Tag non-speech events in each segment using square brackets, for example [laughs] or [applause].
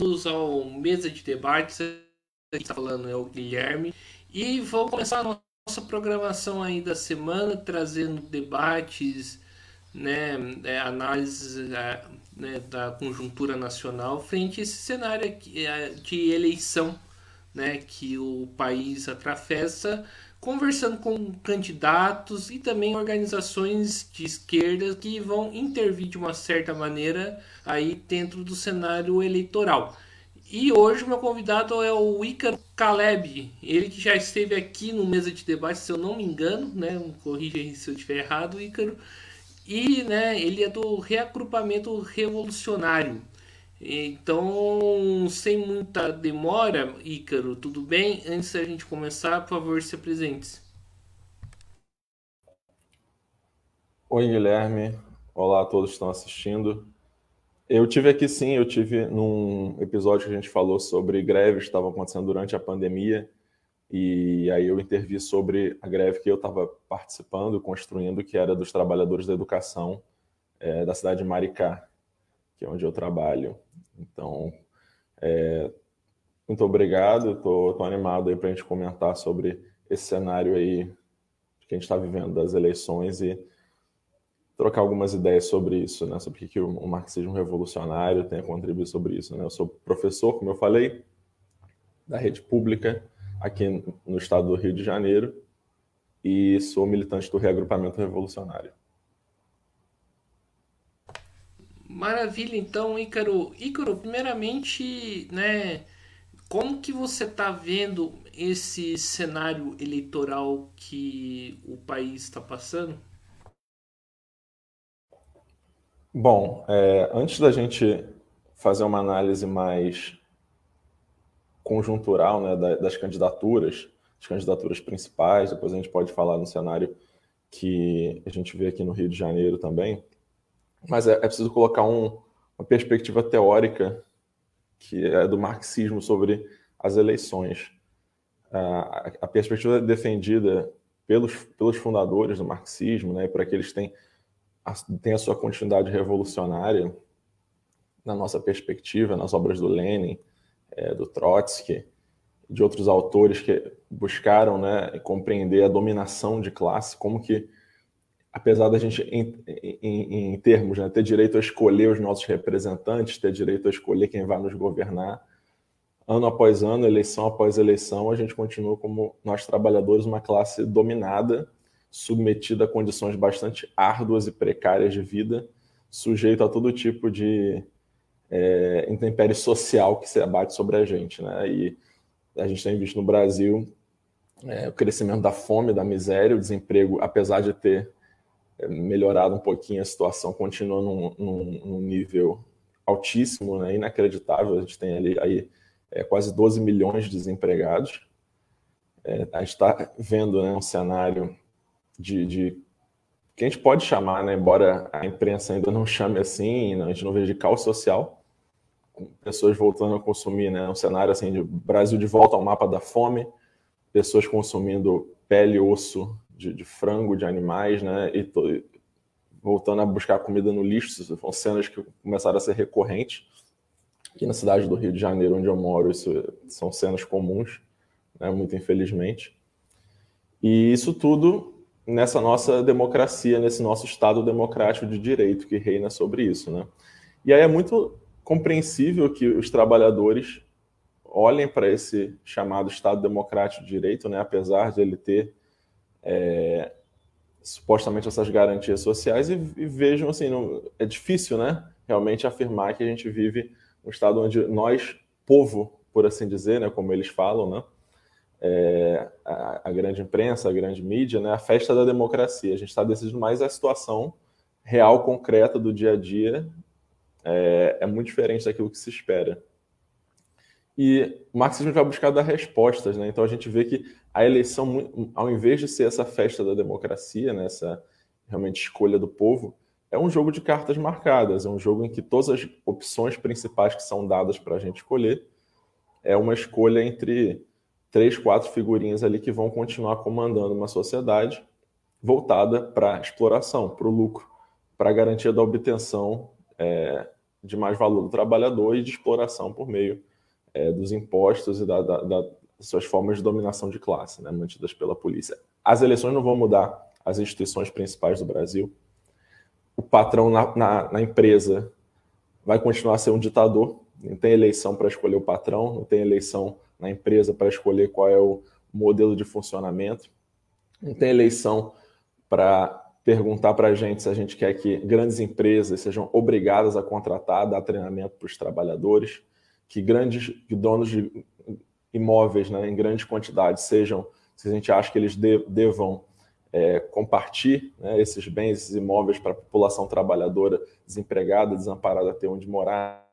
bem-vindos ao Mesa de Debates. Quem está falando é o Guilherme. E vamos começar a nossa programação aí da semana, trazendo debates, né, é, análises é, né, da conjuntura nacional frente a esse cenário aqui, é, de eleição né, que o país atravessa conversando com candidatos e também organizações de esquerda que vão intervir de uma certa maneira aí dentro do cenário eleitoral. E hoje meu convidado é o Ícaro Caleb, ele que já esteve aqui no mesa de debate, se eu não me engano, né? Corrija se eu estiver errado, Ícaro. E né, ele é do reagrupamento revolucionário. Então, sem muita demora, Ícaro, tudo bem? Antes da gente começar, por favor, se apresente. Oi, Guilherme. Olá a todos que estão assistindo. Eu tive aqui sim, eu tive num episódio que a gente falou sobre greves que estavam acontecendo durante a pandemia, e aí eu intervi sobre a greve que eu estava participando, construindo, que era dos trabalhadores da educação é, da cidade de Maricá, que é onde eu trabalho. Então, é, muito obrigado. Estou animado aí para a gente comentar sobre esse cenário aí que a gente está vivendo das eleições e trocar algumas ideias sobre isso, né? Sobre o que o marxismo revolucionário tem a contribuir sobre isso. Né? Eu sou professor, como eu falei, da rede pública aqui no estado do Rio de Janeiro e sou militante do reagrupamento revolucionário. Maravilha, então, Ícaro. Ícaro, primeiramente, né, como que você está vendo esse cenário eleitoral que o país está passando? Bom, é, antes da gente fazer uma análise mais conjuntural né, das candidaturas, as candidaturas principais, depois a gente pode falar no cenário que a gente vê aqui no Rio de Janeiro também mas é, é preciso colocar um, uma perspectiva teórica que é do marxismo sobre as eleições. A, a perspectiva defendida pelos, pelos fundadores do marxismo, né, para que eles tenham a, tenham a sua continuidade revolucionária, na nossa perspectiva, nas obras do Lenin, é, do Trotsky, de outros autores que buscaram né, compreender a dominação de classe, como que apesar da gente, em, em, em termos, né, ter direito a escolher os nossos representantes, ter direito a escolher quem vai nos governar, ano após ano, eleição após eleição, a gente continua como nós trabalhadores uma classe dominada, submetida a condições bastante árduas e precárias de vida, sujeito a todo tipo de é, social que se abate sobre a gente, né? E a gente tem visto no Brasil é, o crescimento da fome, da miséria, o desemprego, apesar de ter melhorado um pouquinho a situação, continua num, num, num nível altíssimo, né, inacreditável. A gente tem ali aí, é, quase 12 milhões de desempregados. É, a gente está vendo né, um cenário de, de, que a gente pode chamar, né, embora a imprensa ainda não chame assim, a gente não veja de caos social, pessoas voltando a consumir, né, um cenário assim de Brasil de volta ao mapa da fome, pessoas consumindo pele e osso de, de frango, de animais, né? E tô, voltando a buscar comida no lixo, são cenas que começaram a ser recorrentes. Aqui na cidade do Rio de Janeiro, onde eu moro, isso são cenas comuns, né? muito infelizmente. E isso tudo nessa nossa democracia, nesse nosso Estado democrático de direito que reina sobre isso. Né? E aí é muito compreensível que os trabalhadores olhem para esse chamado Estado democrático de direito, né? apesar de ele ter é, supostamente essas garantias sociais e, e vejam assim, não, é difícil, né, realmente afirmar que a gente vive um estado onde nós, povo, por assim dizer, né, como eles falam, né, é, a, a, grande imprensa, a grande mídia, né, a festa da democracia. A gente está decidindo mais a situação real, concreta do dia a dia, é, é muito diferente daquilo que se espera. E o marxismo vai buscar dar respostas, né? Então a gente vê que a eleição, ao invés de ser essa festa da democracia, né, essa realmente escolha do povo, é um jogo de cartas marcadas, é um jogo em que todas as opções principais que são dadas para a gente escolher é uma escolha entre três, quatro figurinhas ali que vão continuar comandando uma sociedade voltada para a exploração, para o lucro, para a garantia da obtenção é, de mais valor do trabalhador e de exploração por meio é, dos impostos e da, da, da, suas formas de dominação de classe, né, mantidas pela polícia. As eleições não vão mudar as instituições principais do Brasil. O patrão na, na, na empresa vai continuar a ser um ditador. Não tem eleição para escolher o patrão, não tem eleição na empresa para escolher qual é o modelo de funcionamento, não tem eleição para perguntar para a gente se a gente quer que grandes empresas sejam obrigadas a contratar, dar treinamento para os trabalhadores, que grandes que donos de imóveis né, em grandes quantidades sejam, se a gente acha que eles de, devam é, compartilhar né, esses bens, esses imóveis para a população trabalhadora desempregada, desamparada ter onde morar.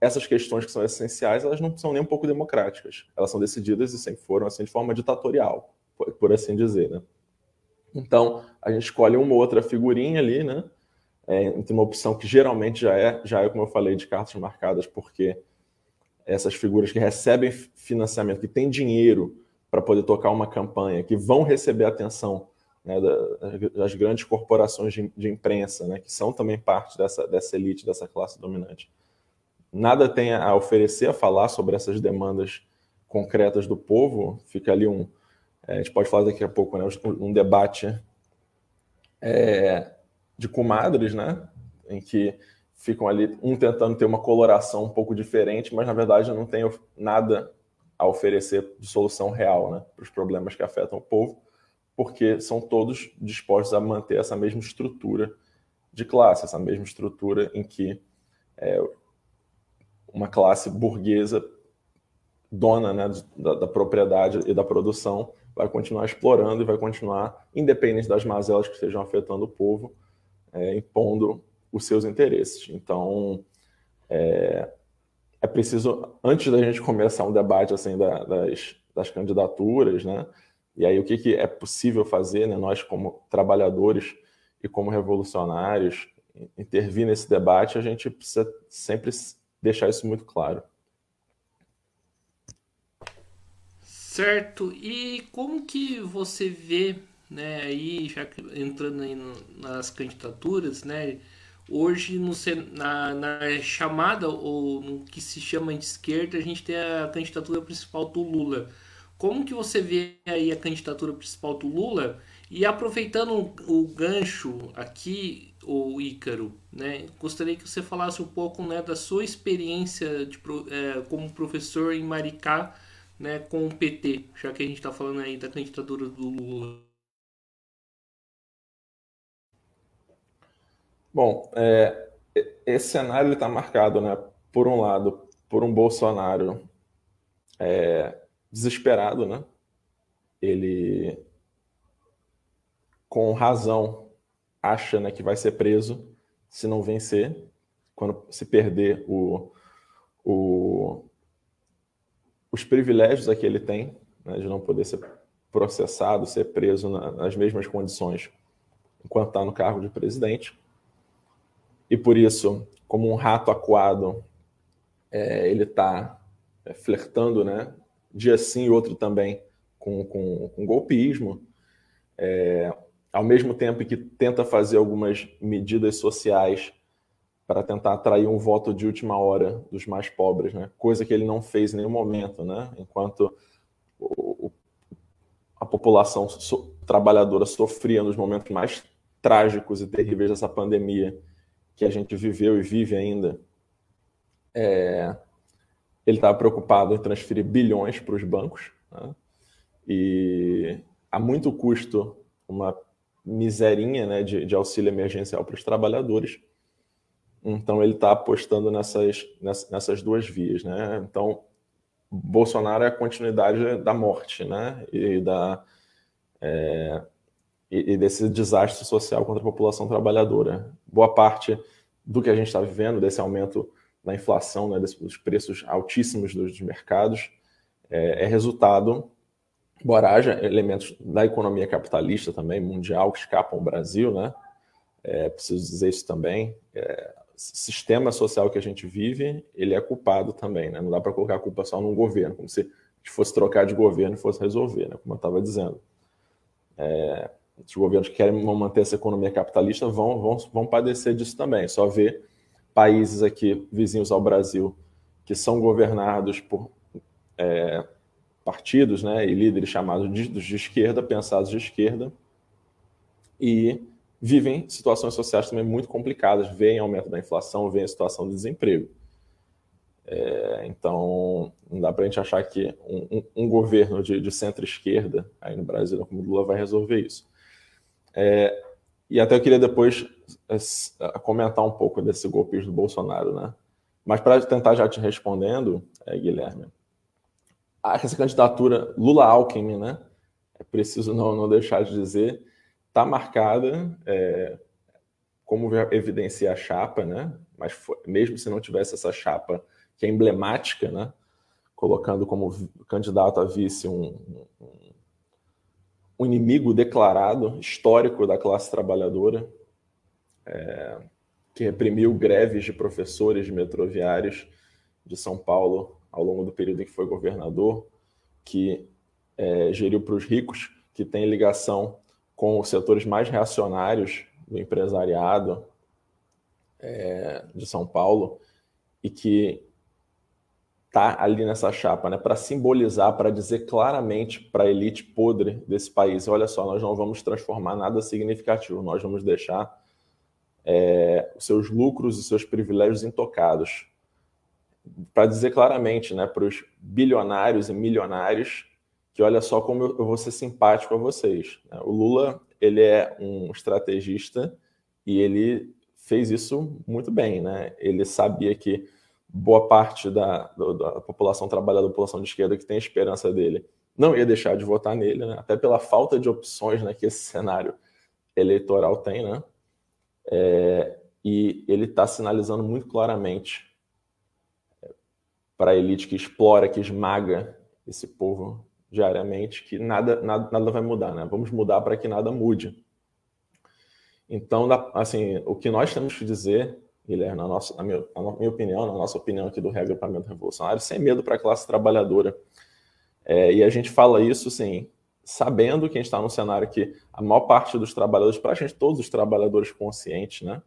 Essas questões que são essenciais, elas não são nem um pouco democráticas. Elas são decididas e sempre foram assim de forma ditatorial, por, por assim dizer, né? Então, a gente escolhe uma ou outra figurinha ali, né? É, entre uma opção que geralmente já é, já é, como eu falei, de cartas marcadas, porque essas figuras que recebem financiamento, que têm dinheiro para poder tocar uma campanha, que vão receber atenção né, das grandes corporações de, de, imprensa, né, que são também parte dessa, dessa elite, dessa classe dominante. Nada tem a oferecer, a falar sobre essas demandas concretas do povo. Fica ali um. É, a gente pode falar daqui a pouco, né, um debate é, de comadres, né, em que ficam ali um tentando ter uma coloração um pouco diferente, mas na verdade não tem nada a oferecer de solução real né, para os problemas que afetam o povo porque são todos dispostos a manter essa mesma estrutura de classe, essa mesma estrutura em que é, uma classe burguesa dona né, da, da, propriedade e da produção vai continuar explorando e vai continuar, independente das mazelas que estejam afetando o povo, é, impondo os seus interesses. Então, é, é, preciso, antes da gente começar um debate assim da, das, das candidaturas, né, e aí, o que, que é possível fazer, né? nós, como trabalhadores e como revolucionários, intervir nesse debate, a gente precisa sempre deixar isso muito claro. Certo. E como que você vê, né, aí, já entrando aí nas candidaturas, né, hoje no, na, na chamada, ou no que se chama de esquerda, a gente tem a candidatura principal do Lula. Como que você vê aí a candidatura principal do Lula? E aproveitando o gancho aqui, o Ícaro, né, gostaria que você falasse um pouco né, da sua experiência de, é, como professor em Maricá né, com o PT, já que a gente está falando aí da candidatura do Lula. Bom, é, esse cenário está marcado, né, por um lado, por um Bolsonaro é, desesperado, né? Ele, com razão, acha né, que vai ser preso se não vencer, quando se perder o, o, os privilégios que ele tem, né, de não poder ser processado, ser preso na, nas mesmas condições enquanto está no cargo de presidente. E por isso, como um rato acuado, é, ele está é, flertando né, dia sim e outro também com, com, com golpismo, é, ao mesmo tempo que tenta fazer algumas medidas sociais para tentar atrair um voto de última hora dos mais pobres, né? coisa que ele não fez em nenhum momento, né? enquanto o, a população so, trabalhadora sofria nos momentos mais trágicos e terríveis dessa pandemia que a gente viveu e vive ainda. É, ele estava preocupado em transferir bilhões para os bancos né? e a muito custo uma miserinha né, de, de auxílio emergencial para os trabalhadores. Então ele está apostando nessas, nessas duas vias, né? Então Bolsonaro é a continuidade da morte, né? E da é, e, e, desse desastre social contra a população trabalhadora. Boa parte do que a gente está vivendo, desse aumento da inflação, né, dos preços altíssimos dos mercados, é, é resultado, embora haja elementos da economia capitalista também, mundial, que escapam ao Brasil, né? É, preciso dizer isso também. É, sistema social que a gente vive, ele é culpado também, né? Não dá para colocar a culpa só no governo, como se fosse trocar de governo e fosse resolver, né? Como eu estava dizendo. É, os governos que querem manter essa economia capitalista vão, vão, vão padecer disso também. Só ver países aqui vizinhos ao Brasil que são governados por é, partidos né, e líderes chamados de, de esquerda, pensados de esquerda, e vivem situações sociais também muito complicadas, veem aumento da inflação, veem a situação de desemprego. É, então, não dá para a gente achar que um, um, um governo de, de centro-esquerda aí no Brasil, como Lula, vai resolver isso. É, e até eu queria depois é, comentar um pouco desse golpe do Bolsonaro, né? Mas para tentar já te respondendo, é, Guilherme, essa candidatura Lula-Alckmin, né? É preciso não, não deixar de dizer, está marcada, é, como evidencia a chapa, né? Mas foi, mesmo se não tivesse essa chapa que é emblemática, né? Colocando como candidato a vice um, um, um inimigo declarado, histórico da classe trabalhadora, é, que reprimiu greves de professores metroviários de São Paulo ao longo do período em que foi governador, que é, geriu para os ricos, que tem ligação com os setores mais reacionários do empresariado é, de São Paulo e que está ali nessa chapa, né, para simbolizar, para dizer claramente para a elite podre desse país: olha só, nós não vamos transformar nada significativo, nós vamos deixar é, seus lucros e seus privilégios intocados para dizer claramente né, para os bilionários e milionários que olha só como eu, vou ser simpático a vocês. Né? O Lula ele é um estrategista e ele fez isso muito bem. Né? Ele sabia que boa parte da, da população trabalhadora, da população de esquerda que tem esperança dele, não ia deixar de votar nele, né? até pela falta de opções né, que esse cenário eleitoral tem. Né? É, e ele está sinalizando muito claramente para a elite que explora, que esmaga esse povo diariamente, que nada, nada, nada vai mudar, né? Vamos mudar para que nada mude. Então, assim, o que nós temos que dizer, Guilherme, na, nossa, na, minha, na minha opinião, na nossa opinião aqui do reagrupamento revolucionário, sem medo para a classe trabalhadora. É, e a gente fala isso, assim, sabendo que a gente está num cenário que a maior parte dos trabalhadores, para a gente, todos os trabalhadores conscientes, né,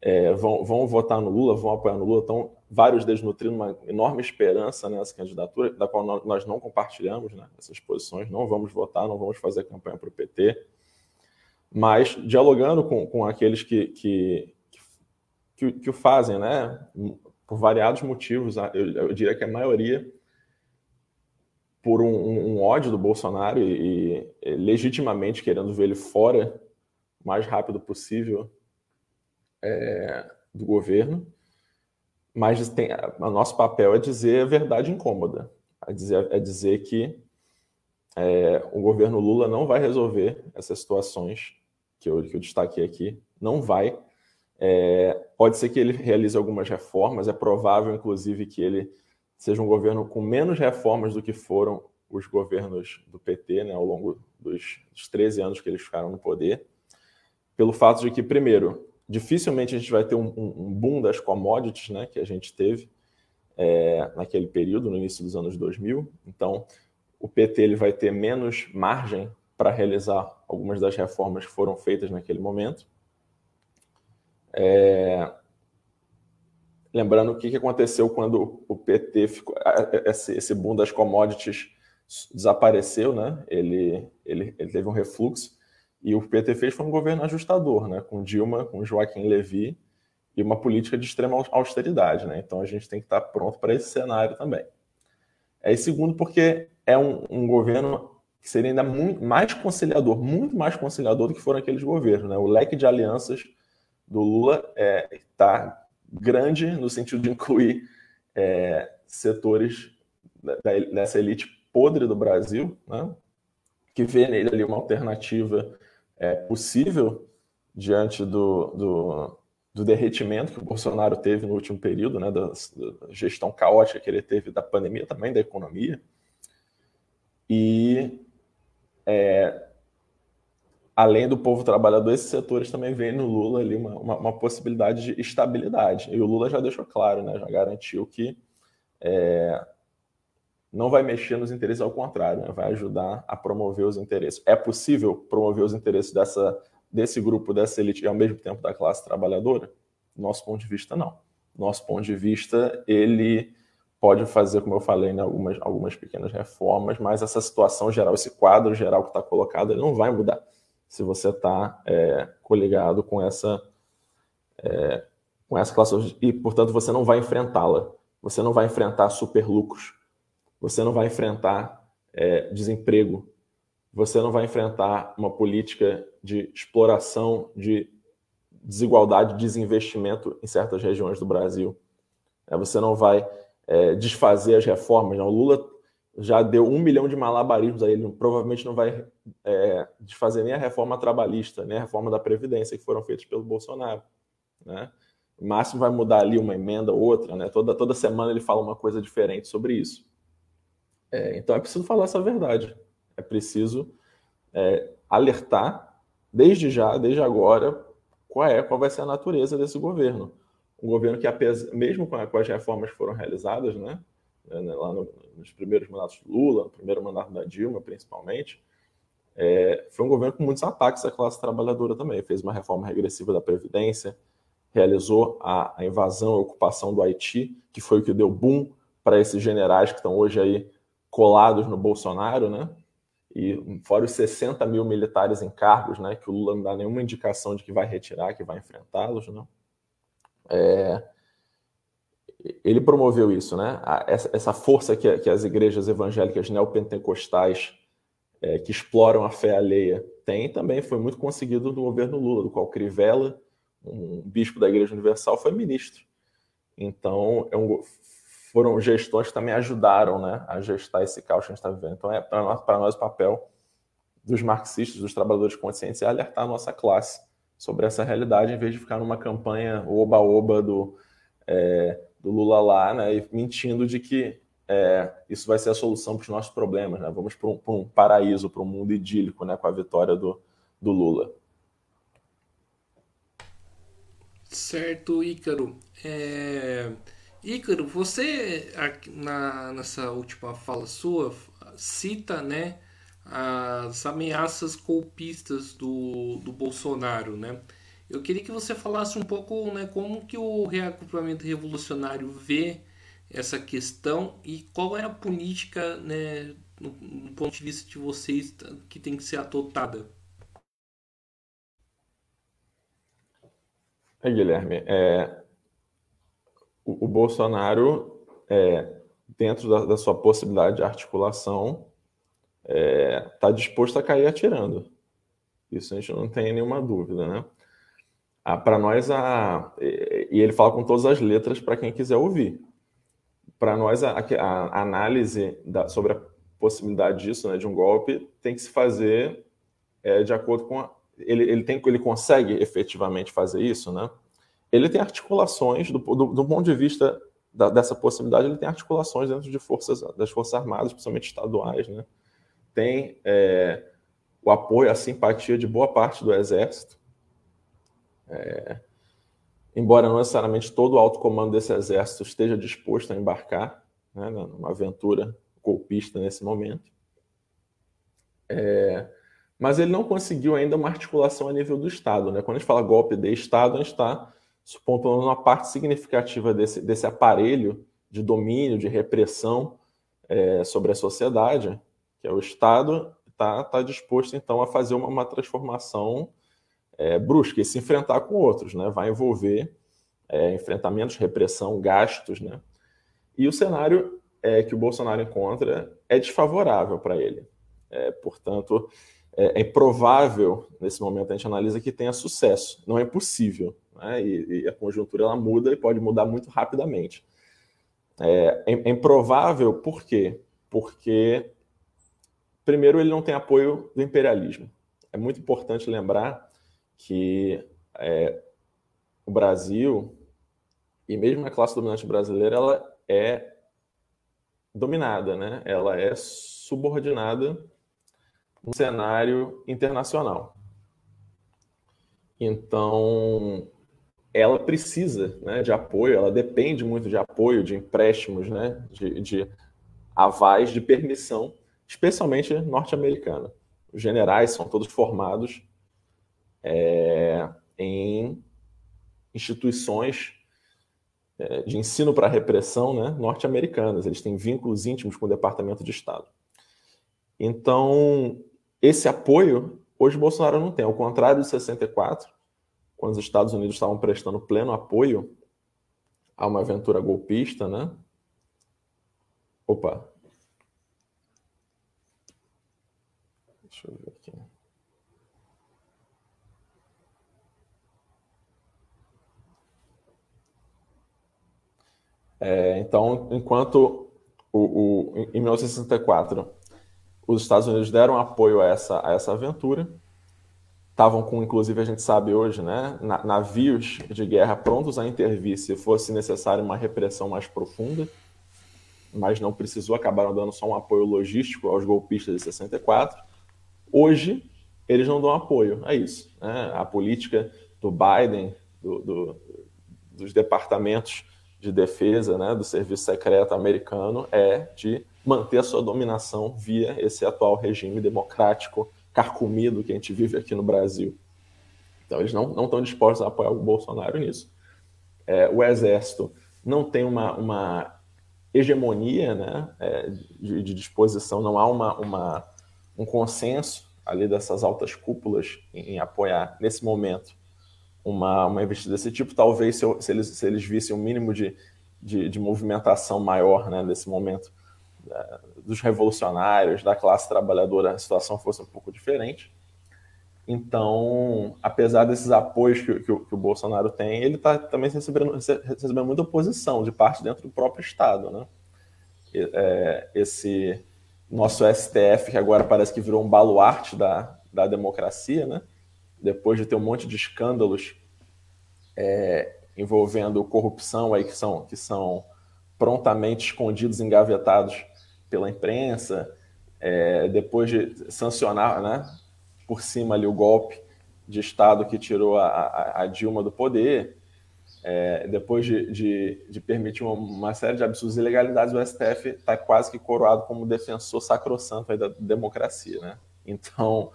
é, vão, vão votar no Lula, vão apoiar no Lula, estão vários deles nutrindo uma enorme esperança nessa candidatura, da qual nós não compartilhamos né, essas posições, não vamos votar, não vamos fazer campanha para o PT, mas dialogando com, com aqueles que, que, que, que o fazem, né, por variados motivos, eu, eu diria que a maioria por um, um, ódio do Bolsonaro e, e, legitimamente querendo ver ele fora o mais rápido possível é, do governo, mas tem, o nosso papel é dizer a verdade incômoda, é dizer, é dizer que é, o governo Lula não vai resolver essas situações que eu, que eu destaquei aqui, não vai. É, pode ser que ele realize algumas reformas, é provável, inclusive, que ele seja um governo com menos reformas do que foram os governos do PT né, ao longo dos, dos 13 anos que eles ficaram no poder, pelo fato de que, primeiro, dificilmente a gente vai ter um, um boom das commodities, né, que a gente teve é, naquele período, no início dos anos 2000. Então, o PT ele vai ter menos margem para realizar algumas das reformas que foram feitas naquele momento. É... Lembrando o que aconteceu quando o PT ficou. Esse boom das commodities desapareceu, né? Ele, ele, ele teve um refluxo. E o PT fez foi um governo ajustador, né? com Dilma, com Joaquim Levy e uma política de extrema austeridade. Né? Então a gente tem que estar pronto para esse cenário também. É, e segundo, porque é um, um governo que seria ainda muito mais conciliador, muito mais conciliador do que foram aqueles governos. Né? O leque de alianças do Lula está é, grande no sentido de incluir é, setores dessa elite podre do Brasil, né? que vê nele ali uma alternativa é, possível diante do, do, do, derretimento que o Bolsonaro teve no último período, né, da, da, gestão caótica que ele teve da pandemia, também da economia. E, é, além do povo trabalhador, esses setores também veem no Lula ali uma, uma, uma, possibilidade de estabilidade. E o Lula já deixou claro, né, já garantiu que é, não vai mexer nos interesses, ao contrário, né? vai ajudar a promover os interesses. É possível promover os interesses dessa, desse grupo, dessa elite, e ao mesmo tempo da classe trabalhadora? Do nosso ponto de vista, não. nosso ponto de vista, ele pode fazer, como eu falei, né, algumas, algumas pequenas reformas, mas essa situação geral, esse quadro geral que está colocado, ele não vai mudar se você está é, coligado com essa, é, com essa classe e, portanto, você não vai enfrentá-la. Você não vai enfrentar superlucros. Você não vai enfrentar é, desemprego. Você não vai enfrentar uma política de exploração de desigualdade, desinvestimento em certas regiões do Brasil. É, você não vai é, desfazer as reformas. Não. O Lula já deu um milhão de malabarismos a ele, provavelmente não vai é, desfazer nem a reforma trabalhista, nem a reforma da Previdência que foram feitas pelo Bolsonaro. Né? O máximo vai mudar ali uma emenda ou outra, né? toda, toda semana ele fala uma coisa diferente sobre isso. É, então é preciso falar essa verdade. É preciso é, alertar desde já, desde agora, qual é, qual vai ser a natureza desse governo um governo que, mesmo com, as reformas que foram realizadas, né, né lá no, nos primeiros mandatos do Lula, no primeiro mandato da Dilma, principalmente, é, foi um governo com muitos ataques à classe trabalhadora também. Fez uma reforma regressiva da Previdência, realizou a, a invasão e ocupação do Haiti, que foi o que deu boom para esses generais que estão hoje aí colados no Bolsonaro, né? E fora os 60 mil militares em cargos, né? Que o Lula não dá nenhuma indicação de que vai retirar, que vai enfrentá-los, né? É, ele promoveu isso, né? Essa, força que, as igrejas evangélicas neopentecostais é, que exploram a fé alheia têm também foi muito conseguido no governo Lula, do qual Crivella, um bispo da Igreja Universal, foi ministro. Então, é um, foram gestões que também ajudaram né, a gestar esse caos que a gente está vivendo. Então, é para nós, nós o papel dos marxistas, dos trabalhadores conscientes, é alertar a nossa classe sobre essa realidade, em vez de ficar numa campanha oba-oba do, é, do Lula lá, né, e mentindo de que é, isso vai ser a solução para os nossos problemas. Né? Vamos para um, um, paraíso, para um mundo idílico né, com a vitória do, do Lula. Certo, Ícaro. É... Ícaro, você na, nessa última fala sua cita né, as ameaças golpistas do, do Bolsonaro, né? Eu queria que você falasse um pouco, né, como que o reagrupamento revolucionário vê essa questão e qual é a política, né, no, no ponto de vista de vocês, que tem que ser adotada. É, Guilherme, é, o, o Bolsonaro, é, dentro da, da sua possibilidade de articulação, está é, tá disposto a cair atirando. Isso a gente não tem nenhuma dúvida, né? Ah, para nós, a, e ele fala com todas as letras para quem quiser ouvir. Para nós, a, a análise da, sobre a possibilidade disso, né, de um golpe, tem que se fazer é, de acordo com. A, ele, ele, tem, ele consegue efetivamente fazer isso, né? Ele tem articulações, do, do, do ponto de vista da, dessa possibilidade, ele tem articulações dentro de forças, das Forças Armadas, principalmente estaduais, né? tem é, o apoio, a simpatia de boa parte do Exército. É, embora não necessariamente todo o alto comando desse Exército esteja disposto a embarcar né, numa aventura golpista nesse momento. É, mas ele não conseguiu ainda uma articulação a nível do Estado. Né? Quando a gente fala golpe de Estado, a gente está supondo uma parte significativa desse, desse aparelho de domínio, de repressão é, sobre a sociedade, que é o Estado, está tá disposto então a fazer uma, uma transformação é, brusca e se enfrentar com outros, né? Vai envolver é, enfrentamentos, repressão, gastos, né? E o cenário é, que o Bolsonaro encontra é desfavorável para ele. É, portanto, é, é improvável, nesse momento, a gente analisa que tenha sucesso. Não é impossível. Né? E, e, a conjuntura ela muda e pode mudar muito rapidamente. É, é, é improvável por quê? Porque Primeiro, ele não tem apoio do imperialismo. É muito importante lembrar que é, o Brasil, e mesmo a classe dominante brasileira, ela é dominada, né? ela é subordinada no cenário internacional. Então, ela precisa né, de apoio, ela depende muito de apoio, de empréstimos, né, de, de avais, de permissão especialmente norte-americana. Os generais são todos formados é, em instituições é, de ensino para repressão né, norte-americanas. Eles têm vínculos íntimos com o Departamento de Estado. Então, esse apoio, hoje Bolsonaro não tem. Ao contrário de 64, quando os Estados Unidos estavam prestando pleno apoio a uma aventura golpista, né? Opa. Deixa eu ver aqui. É, então, enquanto o, o, em 1964 os Estados Unidos deram apoio a essa, a essa aventura, estavam com, inclusive, a gente sabe hoje, né, navios de guerra prontos a intervir se fosse necessário uma repressão mais profunda, mas não precisou, acabaram dando só um apoio logístico aos golpistas de 64. Hoje, eles não dão apoio, é isso. Né? A política do Biden, do, do, dos departamentos de defesa né, do serviço secreto americano é de manter a sua dominação via esse atual regime democrático carcomido que a gente vive aqui no Brasil. Então, eles não, não estão dispostos a apoiar o Bolsonaro nisso. É, o Exército não tem uma, uma hegemonia né, é, de, de, disposição, não há uma, uma, um consenso ali dessas altas cúpulas em, em apoiar, nesse momento, uma, uma investida desse tipo, talvez se, se, eles, se eles vissem um mínimo de, de, de movimentação maior né, nesse momento é, dos revolucionários, da classe trabalhadora, a situação fosse um pouco diferente. Então, apesar desses apoios que, que, que o Bolsonaro tem, ele está também recebendo, recebendo muita oposição de parte dentro do próprio Estado. Né? É, esse nosso STF, que agora parece que virou um baluarte da, da democracia, né? depois de ter um monte de escândalos é, envolvendo corrupção aí que são, que são prontamente escondidos, engavetados pela imprensa, é, depois de sancionar né, por cima ali o golpe de Estado que tirou a, a, a Dilma do poder, é, depois de, de, de permitir uma, uma, série de absurdos e ilegalidades, o STF está quase que coroado como defensor sacrossanto da democracia. Né? Então,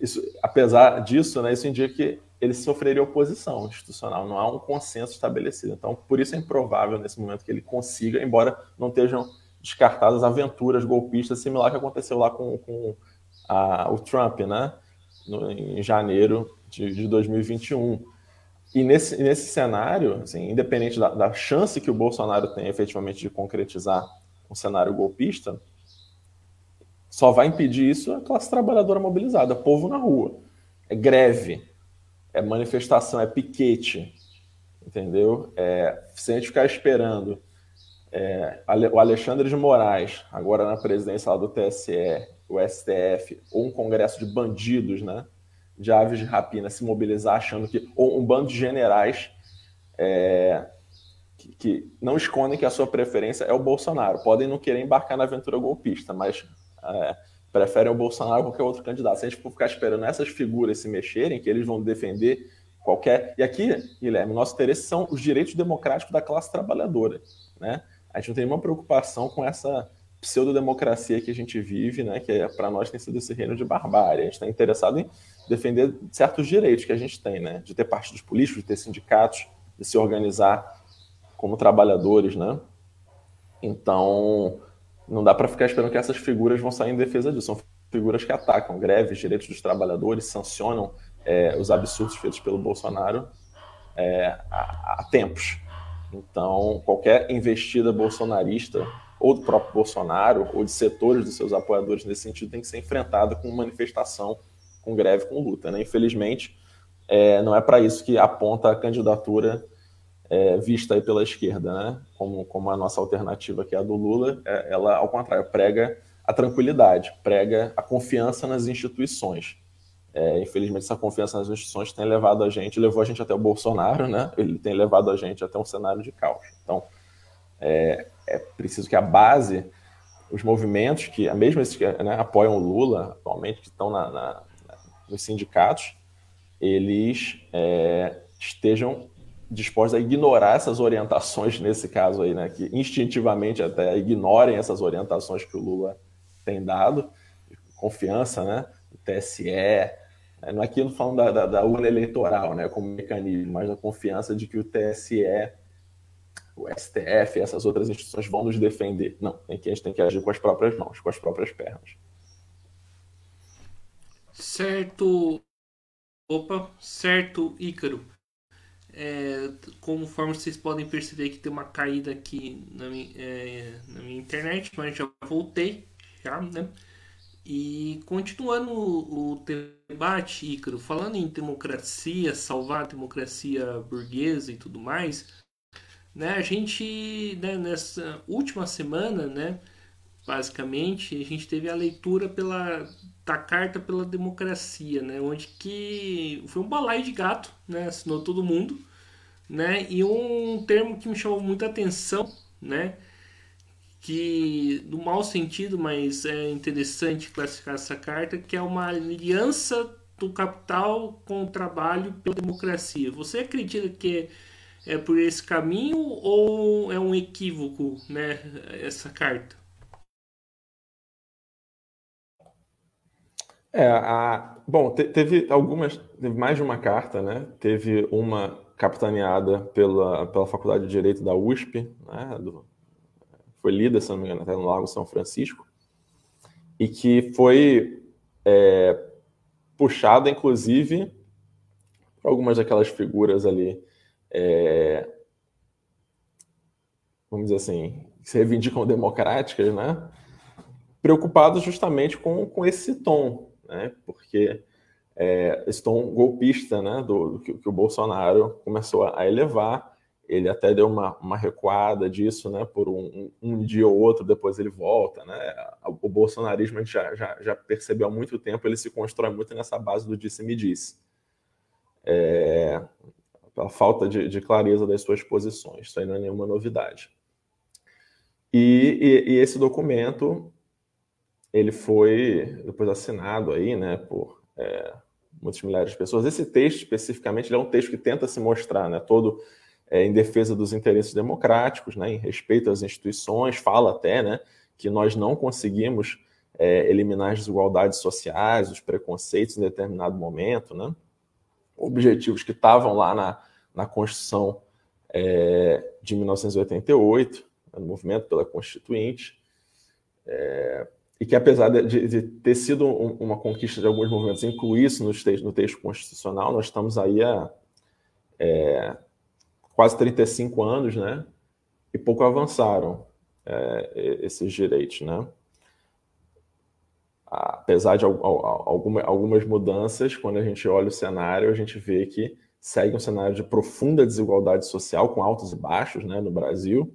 isso, apesar disso, né, isso indica que ele sofreria oposição institucional, não há um consenso estabelecido. Então, por isso é improvável nesse momento que ele consiga, embora não estejam descartadas aventuras golpistas similar que aconteceu lá com, com a, o Trump, né, no, em janeiro de, de 2021. E nesse, nesse cenário, assim, independente da, da chance que o Bolsonaro tem efetivamente de concretizar um cenário golpista, só vai impedir isso a classe trabalhadora mobilizada, povo na rua. É greve, é manifestação, é piquete, entendeu? É, se a gente ficar esperando é, o Alexandre de Moraes, agora na presidência lá do TSE, o STF, ou um congresso de bandidos, né? De aves de rapina se mobilizar achando que. Ou um bando de generais é, que, que, não escondem que a sua preferência é o Bolsonaro. Podem não querer embarcar na aventura golpista, mas é, preferem o Bolsonaro a qualquer outro candidato. Se a gente for ficar esperando essas figuras se mexerem, que eles vão defender qualquer. E aqui, Guilherme, nosso interesse são os direitos democráticos da classe trabalhadora. Né? A gente não tem nenhuma preocupação com essa pseudo-democracia que a gente vive, né? que é, para nós tem sido esse reino de barbárie. A gente está interessado em defender certos direitos que a gente tem, né? de ter partidos políticos, de ter sindicatos, de se organizar como trabalhadores. Né? Então, não dá para ficar esperando que essas figuras vão sair em defesa disso. São figuras que atacam greves, direitos dos trabalhadores, sancionam é, os absurdos feitos pelo Bolsonaro é, há, há, tempos. Então, qualquer investida bolsonarista, ou do próprio Bolsonaro, ou de setores dos seus apoiadores nesse sentido, tem que ser enfrentada com manifestação, com greve, com luta. Né? Infelizmente, é, não é para isso que aponta a candidatura é, vista aí pela esquerda, né? como, como a nossa alternativa que é a do Lula, é, ela, ao contrário, prega a tranquilidade, prega a confiança nas instituições. É, infelizmente, essa confiança nas instituições tem levado a gente, levou a gente até o Bolsonaro, né? ele tem levado a gente até um cenário de caos. Então, é, é preciso que a base, os movimentos, que mesmo esses que né, apoiam o Lula atualmente, que estão na, na, nos sindicatos, eles é, estejam dispostos a ignorar essas orientações, nesse caso aí, né, que instintivamente até ignorem essas orientações que o Lula tem dado, confiança, né, o TSE, né, não é aqui falando da, da, da, urna eleitoral, né, como mecanismo, mas da confiança de que o TSE o STF, essas outras instituições vão nos defender. Não, tem que, a gente tem que agir com as próprias mãos, com as próprias pernas. Certo. Opa, certo, Ícaro. É, conforme vocês podem perceber que tem uma caída aqui na minha, é, na minha internet, mas já voltei, já, né? E continuando o, debate, Ícaro, falando em democracia, salvar a democracia burguesa e tudo mais, né, a gente, né, nessa última semana, né, basicamente, a gente teve a leitura pela, da Carta pela Democracia, né, onde que foi um balaio de gato, né, assinou todo mundo, né, e um termo que me chamou muita atenção, né, que no mau sentido, mas é interessante classificar essa carta, que é uma aliança do capital com o trabalho pela democracia. Você acredita que é, por esse caminho ou é um equívoco, né, essa carta? É, a, bom, te, teve algumas, teve mais de uma carta, né? Teve uma capitaneada pela, pela Faculdade de Direito da USP, né, do, foi lida, se não me engano, até no Lago São Francisco, e que foi é, puxada, inclusive, por algumas daquelas figuras ali, é, vamos dizer assim, que se reivindicam democráticas, né? Preocupados justamente com, com esse tom, né? Porque é, esse tom golpista, né? Do, do que, que o Bolsonaro começou a elevar ele até deu uma, uma recuada disso, né, por um, um, dia ou outro, depois ele volta, né, o bolsonarismo a gente já, já, já percebeu há muito tempo, ele se constrói muito nessa base do disse-me-disse, é, pela falta de, de, clareza das suas posições, isso aí não é nenhuma novidade. E, e, e esse documento, ele foi depois assinado aí, né, por é, muitas milhares de pessoas, esse texto especificamente, é um texto que tenta se mostrar, né, todo é, em defesa dos interesses democráticos, né, em respeito às instituições, fala até né, que nós não conseguimos é, eliminar as desigualdades sociais, os preconceitos em determinado momento, né, objetivos que estavam lá na, na Constituição é, de 1988, né, no movimento pela Constituinte, é, e que apesar de, de ter sido um, uma conquista de alguns movimentos incluir isso no texto, no texto constitucional, nós estamos aí a é, quase 35 anos, né? E pouco avançaram é, esses direitos, né? Apesar de alguma, algumas mudanças, quando a gente olha o cenário, a gente vê que segue um cenário de profunda desigualdade social, com altos e baixos né, no Brasil,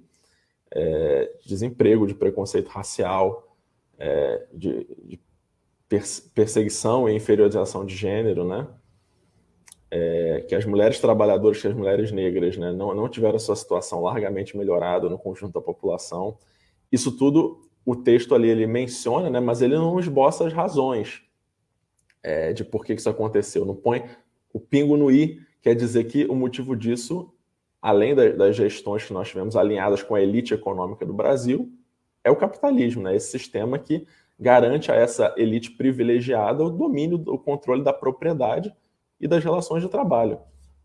é, desemprego, de preconceito racial, é, de, de perseguição e inferiorização de gênero, né? é, que as mulheres trabalhadoras, que as mulheres negras, né, não, não tiveram sua situação largamente melhorada no conjunto da população. Isso tudo o texto ali ele menciona, né, mas ele não esboça as razões é, de por que isso aconteceu. Não põe o pingo no i, quer dizer que o motivo disso, além das, das gestões que nós tivemos alinhadas com a elite econômica do Brasil, é o capitalismo, né, esse sistema que garante a essa elite privilegiada o domínio, o controle da propriedade e das relações de trabalho.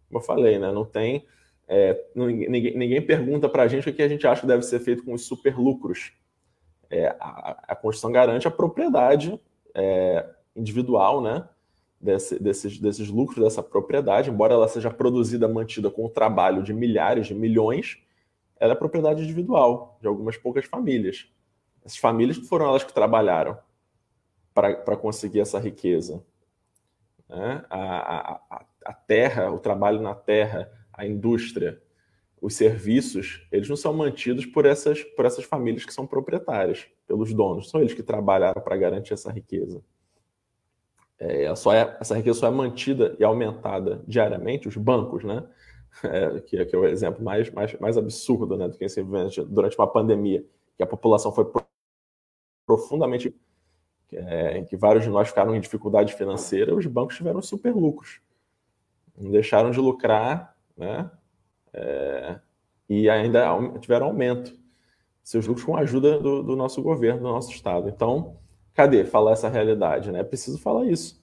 Como eu falei, né? Não tem. É, ninguém, ninguém, pergunta para a gente o que a gente acha que deve ser feito com os superlucros. É, a, a Constituição garante a propriedade é, individual, né? Desse, desses, desses lucros dessa propriedade, embora ela seja produzida, mantida com o trabalho de milhares, de milhões, ela é propriedade individual de algumas poucas famílias. Essas famílias foram elas que trabalharam para conseguir essa riqueza né? a, a, a terra, o trabalho na terra, a indústria, os serviços, eles não são mantidos por essas, por essas famílias que são proprietárias, pelos donos. São eles que trabalharam para garantir essa riqueza. É, só é, essa riqueza só é mantida e aumentada diariamente, os bancos, né? [laughs] É, que, que, é o exemplo mais, mais, mais absurdo né, do que se durante uma pandemia, que a população foi profundamente é, em que vários de nós ficaram em dificuldade financeira, os bancos tiveram super lucros. Não deixaram de lucrar, né? É, e ainda tiveram aumento. Seus lucros com a ajuda do, do, nosso governo, do nosso Estado. Então, cadê falar essa realidade? Né? É preciso falar isso.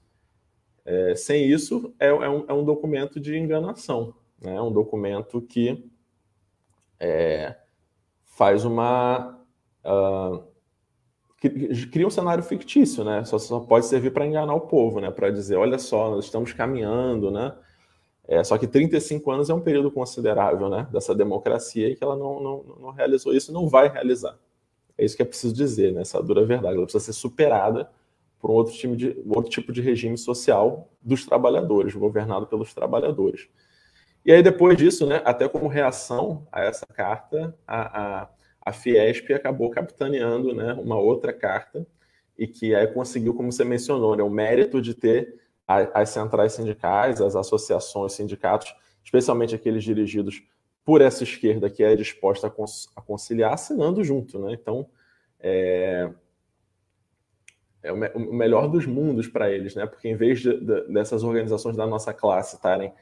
É, sem isso, é, é, um, é, um, documento de enganação. Né? Um documento que é, faz uma. Uh, cria um cenário fictício, né? Só, só pode servir para enganar o povo, né? Para dizer, olha só, nós estamos caminhando, né? É, só que 35 anos é um período considerável, né? Dessa democracia e que ela não, não, não realizou isso, não vai realizar. É isso que é preciso dizer, né? Essa dura verdade. Ela precisa ser superada por um outro, time de, outro tipo de regime social dos trabalhadores, governado pelos trabalhadores. E aí, depois disso, né, até como reação a essa carta, a, a, a Fiesp acabou capitaneando né, uma outra carta e que aí conseguiu, como você mencionou, né, o mérito de ter as centrais sindicais, as associações, sindicatos, especialmente aqueles dirigidos por essa esquerda que é disposta a conciliar, assinando junto. Né? Então, é, é o melhor dos mundos para eles, né? porque em vez de, de, dessas organizações da nossa classe estarem,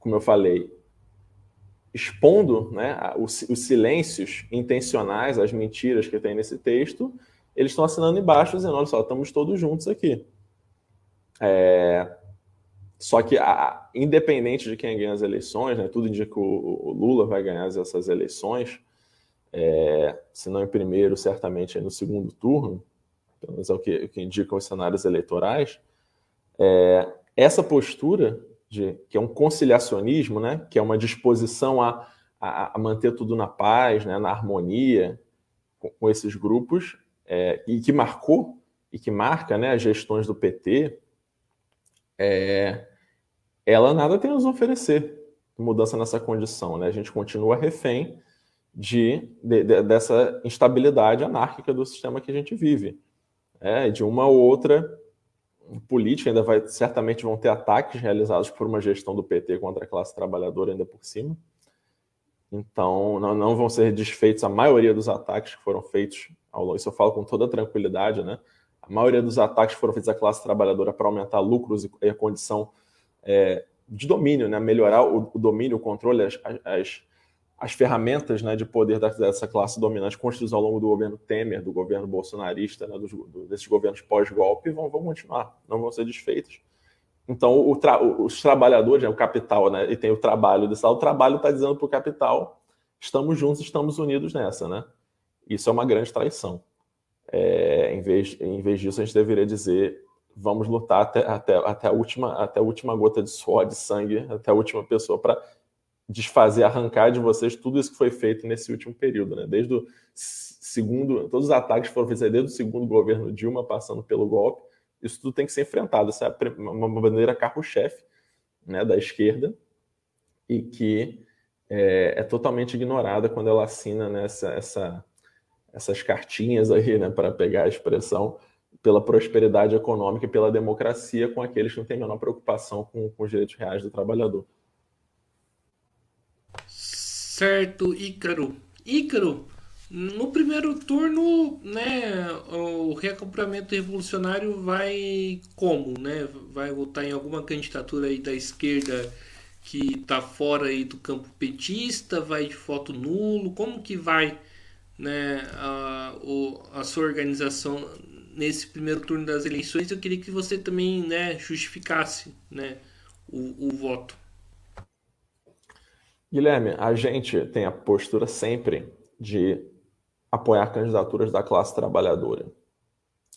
como eu falei, expondo né, os, os silêncios intencionais, as mentiras que tem nesse texto, eles estão assinando embaixo dizendo: olha só, estamos todos juntos aqui. É, só que, a, independente de quem ganha as eleições, né, tudo indica que o, o Lula vai ganhar essas eleições, é, se não em primeiro, certamente no segundo turno, pelo menos é o que, o que indicam os cenários eleitorais. É, essa postura, de, que é um conciliacionismo, né, que é uma disposição a, a, a manter tudo na paz, né, na harmonia com, com esses grupos, é, e que marcou e que marca né, as gestões do PT, é, ela nada tem a nos oferecer mudança nessa condição. Né? A gente continua refém de, de, de, dessa instabilidade anárquica do sistema que a gente vive. É, de uma ou outra política, ainda vai, certamente vão ter ataques realizados por uma gestão do PT contra a classe trabalhadora ainda por cima. Então, não, não vão ser desfeitos a maioria dos ataques que foram feitos ao longo. Isso eu falo com toda tranquilidade, né? A maioria dos ataques foram feitos à classe trabalhadora para aumentar lucros e a condição é, de domínio, né? melhorar o, o domínio, o controle, as, as, as ferramentas né, de poder dessa classe dominante construídas ao longo do governo Temer, do governo bolsonarista, né, dos, do, desses governos pós-golpe, vão, vão continuar, não vão ser desfeitas. Então, tra os trabalhadores, né, o capital, né, e tem o trabalho desse lado, o trabalho está dizendo para o capital: estamos juntos, estamos unidos nessa. Né? Isso é uma grande traição. É, em, vez, em vez disso, a gente deveria dizer: vamos lutar até, até, até, a, última, até a última gota de suor, de sangue, até a última pessoa, para desfazer, arrancar de vocês tudo isso que foi feito nesse último período. Né? Desde o segundo, todos os ataques foram feitos desde o segundo governo Dilma, passando pelo golpe. Isso tudo tem que ser enfrentado. Essa é uma bandeira carro-chefe né, da esquerda e que é, é, totalmente ignorada quando ela assina né, essa essas cartinhas aí, né, para pegar a expressão, pela prosperidade econômica e pela democracia com aqueles que não têm a menor preocupação com, com os direitos reais do trabalhador. Certo, Ícaro. Ícaro, no primeiro turno, né, o reagrupamento revolucionário vai como, né? Vai votar em alguma candidatura aí da esquerda que está fora aí do campo petista, vai de voto nulo, como que vai né, a, o, a sua organização nesse primeiro turno das eleições, eu queria que você também né, justificasse né, o, o voto. Guilherme, a gente tem a postura sempre de apoiar candidaturas da classe trabalhadora,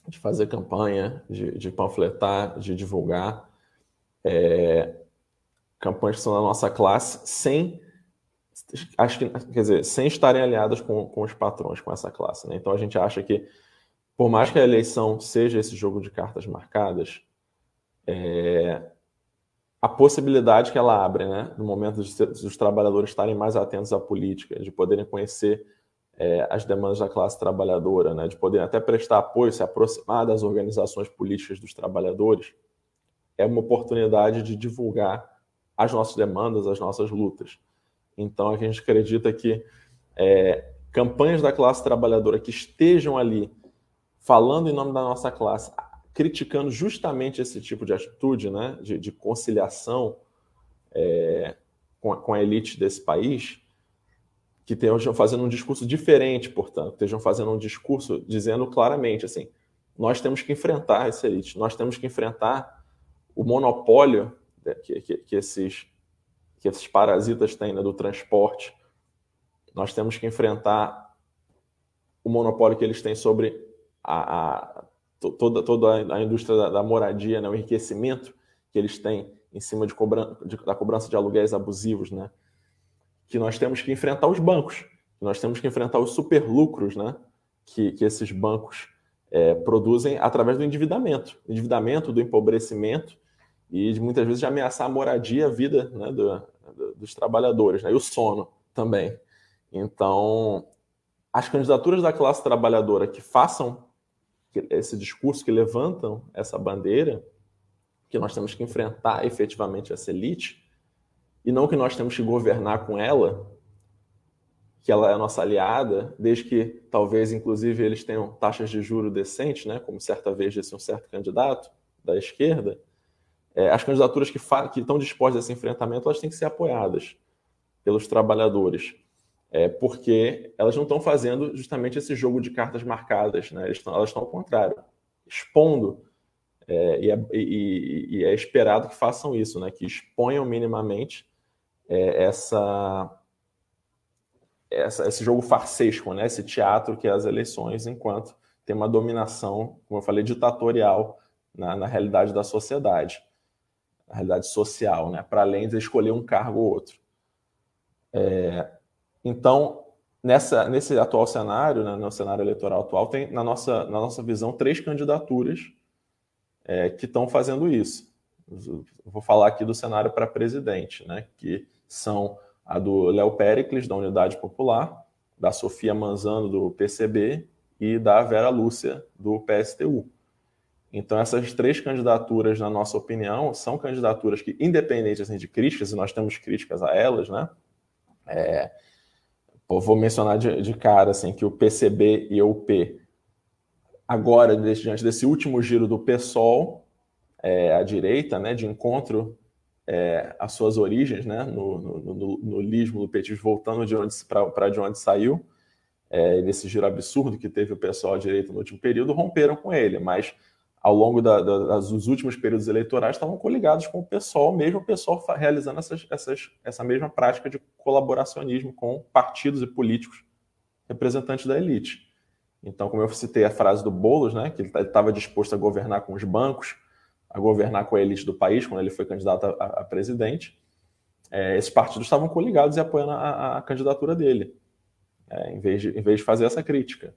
de fazer campanha, de, de panfletar, de divulgar é, campanhas que são da nossa classe, sem acho que, quer dizer, sem estarem aliadas com, com os patrões, com essa classe. Né? Então a gente acha que, por mais que a eleição seja esse jogo de cartas marcadas, é, a possibilidade que ela abre, né, no momento de, de os trabalhadores estarem mais atentos à política, de poderem conhecer é, as demandas da classe trabalhadora, né, de poderem até prestar apoio, se aproximar das organizações políticas dos trabalhadores, é uma oportunidade de divulgar as nossas demandas, as nossas lutas. Então, a gente acredita que é, campanhas da classe trabalhadora que estejam ali falando em nome da nossa classe, criticando justamente esse tipo de atitude, né, de, de conciliação é, com, a, com, a, elite desse país, que estejam fazendo um discurso diferente, portanto, estejam fazendo um discurso dizendo claramente assim, nós temos que enfrentar essa elite, nós temos que enfrentar o monopólio que, que, que esses que esses parasitas têm né, do transporte. Nós temos que enfrentar o monopólio que eles têm sobre a, a toda, toda a indústria da, da moradia, né, o enriquecimento que eles têm em cima de, cobran de da cobrança de aluguéis abusivos, né? Que nós temos que enfrentar os bancos, que nós temos que enfrentar os superlucros, né? Que, que esses bancos é, produzem através do endividamento, endividamento, do empobrecimento e de muitas vezes de ameaçar a moradia, a vida né, do, do, dos trabalhadores, né? E o sono também. Então, as candidaturas da classe trabalhadora que façam esse discurso, que levantam essa bandeira, que nós temos que enfrentar efetivamente essa elite, e não que nós temos que governar com ela, que ela é nossa aliada, desde que talvez, inclusive, eles tenham taxas de juro decentes, né, como certa vez disse um certo candidato da esquerda, é, as candidaturas que, que estão dispostas a esse enfrentamento, elas têm que ser apoiadas pelos trabalhadores, é, porque elas não estão fazendo justamente esse jogo de cartas marcadas, né? elas estão ao contrário, expondo é, e, é, e, e, é, esperado que façam isso, né? que exponham minimamente é, essa, essa, esse jogo farsesco, né? esse teatro que é as eleições, enquanto tem uma dominação, como eu falei, ditatorial na, na realidade da sociedade, na realidade social, né? para além de escolher um cargo ou outro. É, então, nessa, nesse atual cenário, né, no cenário eleitoral atual, tem, na nossa, na nossa visão, três candidaturas é, que estão fazendo isso. Vou falar aqui do cenário para presidente, né, que são a do Léo Pericles, da Unidade Popular, da Sofia Manzano, do PCB, e da Vera Lúcia, do PSTU. Então, essas três candidaturas, na nossa opinião, são candidaturas que, independentes assim, de críticas, e nós temos críticas a elas, né? É, vou mencionar de, de, cara assim, que o PCB e o P agora, diante desse último giro do PSOL, é, à direita, né, de encontro é, às suas origens, né, no, no, no, no lismo do petismo, voltando de onde para de onde saiu, é, nesse giro absurdo que teve o PSOL à direita no último período, romperam com ele, mas ao longo da, da, dos últimos períodos eleitorais estavam coligados com o PSOL, mesmo o PSOL realizando essas, essas, essa mesma prática de colaboracionismo com partidos e políticos representantes da elite. Então, como eu citei a frase do Boulos, né, que ele estava disposto a governar com os bancos, a governar com a elite do país, quando ele foi candidato a, a presidente, é, esses partidos estavam coligados e apoiando a, a candidatura dele, é, em, vez de, em vez de fazer essa crítica.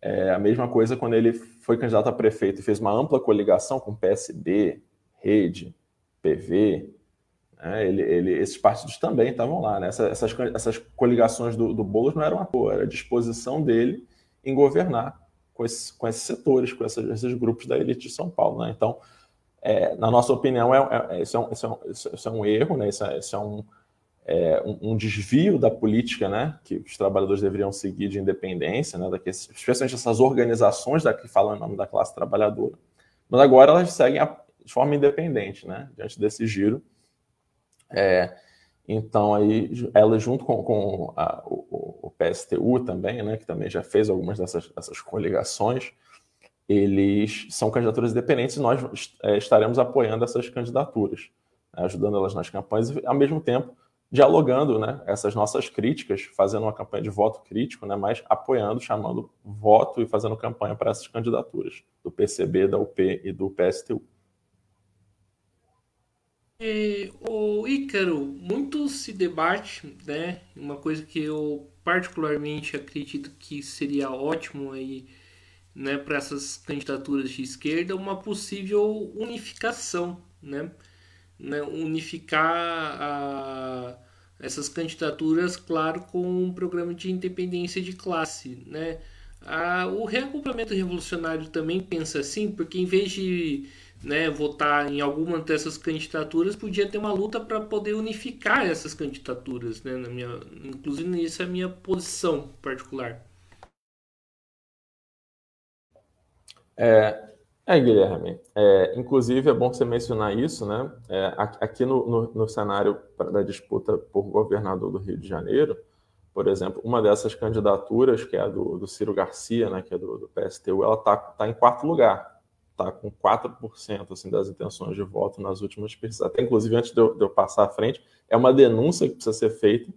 É, a mesma coisa quando ele foi candidato a prefeito e fez uma ampla coligação com PSB, Rede, PV, né, ele, ele, esses partidos também estavam lá. Né? Essas, essas, essas, coligações do, do Boulos não eram à toa, era a disposição dele em governar com, esses, com esses setores, com esses, esses, grupos da elite de São Paulo. Né? Então, é, na nossa opinião, é, é, isso, é um, é um, isso é um erro, né? isso, é, isso é um, é, um, um, desvio da política né? que os trabalhadores deveriam seguir de independência, né? Daqui, especialmente essas organizações daqui falam em nome da classe trabalhadora. Mas agora elas seguem a, de forma independente né? diante desse giro. É, então, aí, ela junto com, com a, o, o, PSTU também, né, que também já fez algumas dessas, dessas coligações, eles são candidaturas independentes e nós é, estaremos apoiando essas candidaturas, né, ajudando elas nas campanhas e, ao mesmo tempo, dialogando né, essas nossas críticas, fazendo uma campanha de voto crítico, né, mas apoiando, chamando voto e fazendo campanha para essas candidaturas, do PCB, da UP e do PSTU. É, o Ícaro, muito se debate, né? Uma coisa que eu particularmente acredito que seria ótimo aí, né, para essas candidaturas de esquerda, uma possível unificação, né? né unificar a, essas candidaturas, claro, com um programa de independência de classe, né? A, o reagrupamento revolucionário também pensa assim, porque em vez de né, votar em alguma dessas candidaturas, podia ter uma luta para poder unificar essas candidaturas, né, na minha, inclusive isso é a minha posição particular. É, é Guilherme, é, inclusive é bom você mencionar isso, né, é, aqui no, no, no cenário da disputa por governador do Rio de Janeiro, por exemplo, uma dessas candidaturas, que é a do, do Ciro Garcia, né, que é do, do PSTU, ela está tá em quarto lugar, está com 4% assim, das intenções de voto nas últimas pesquisas. Até, inclusive, antes de eu, de eu, passar à frente, é uma denúncia que precisa ser feita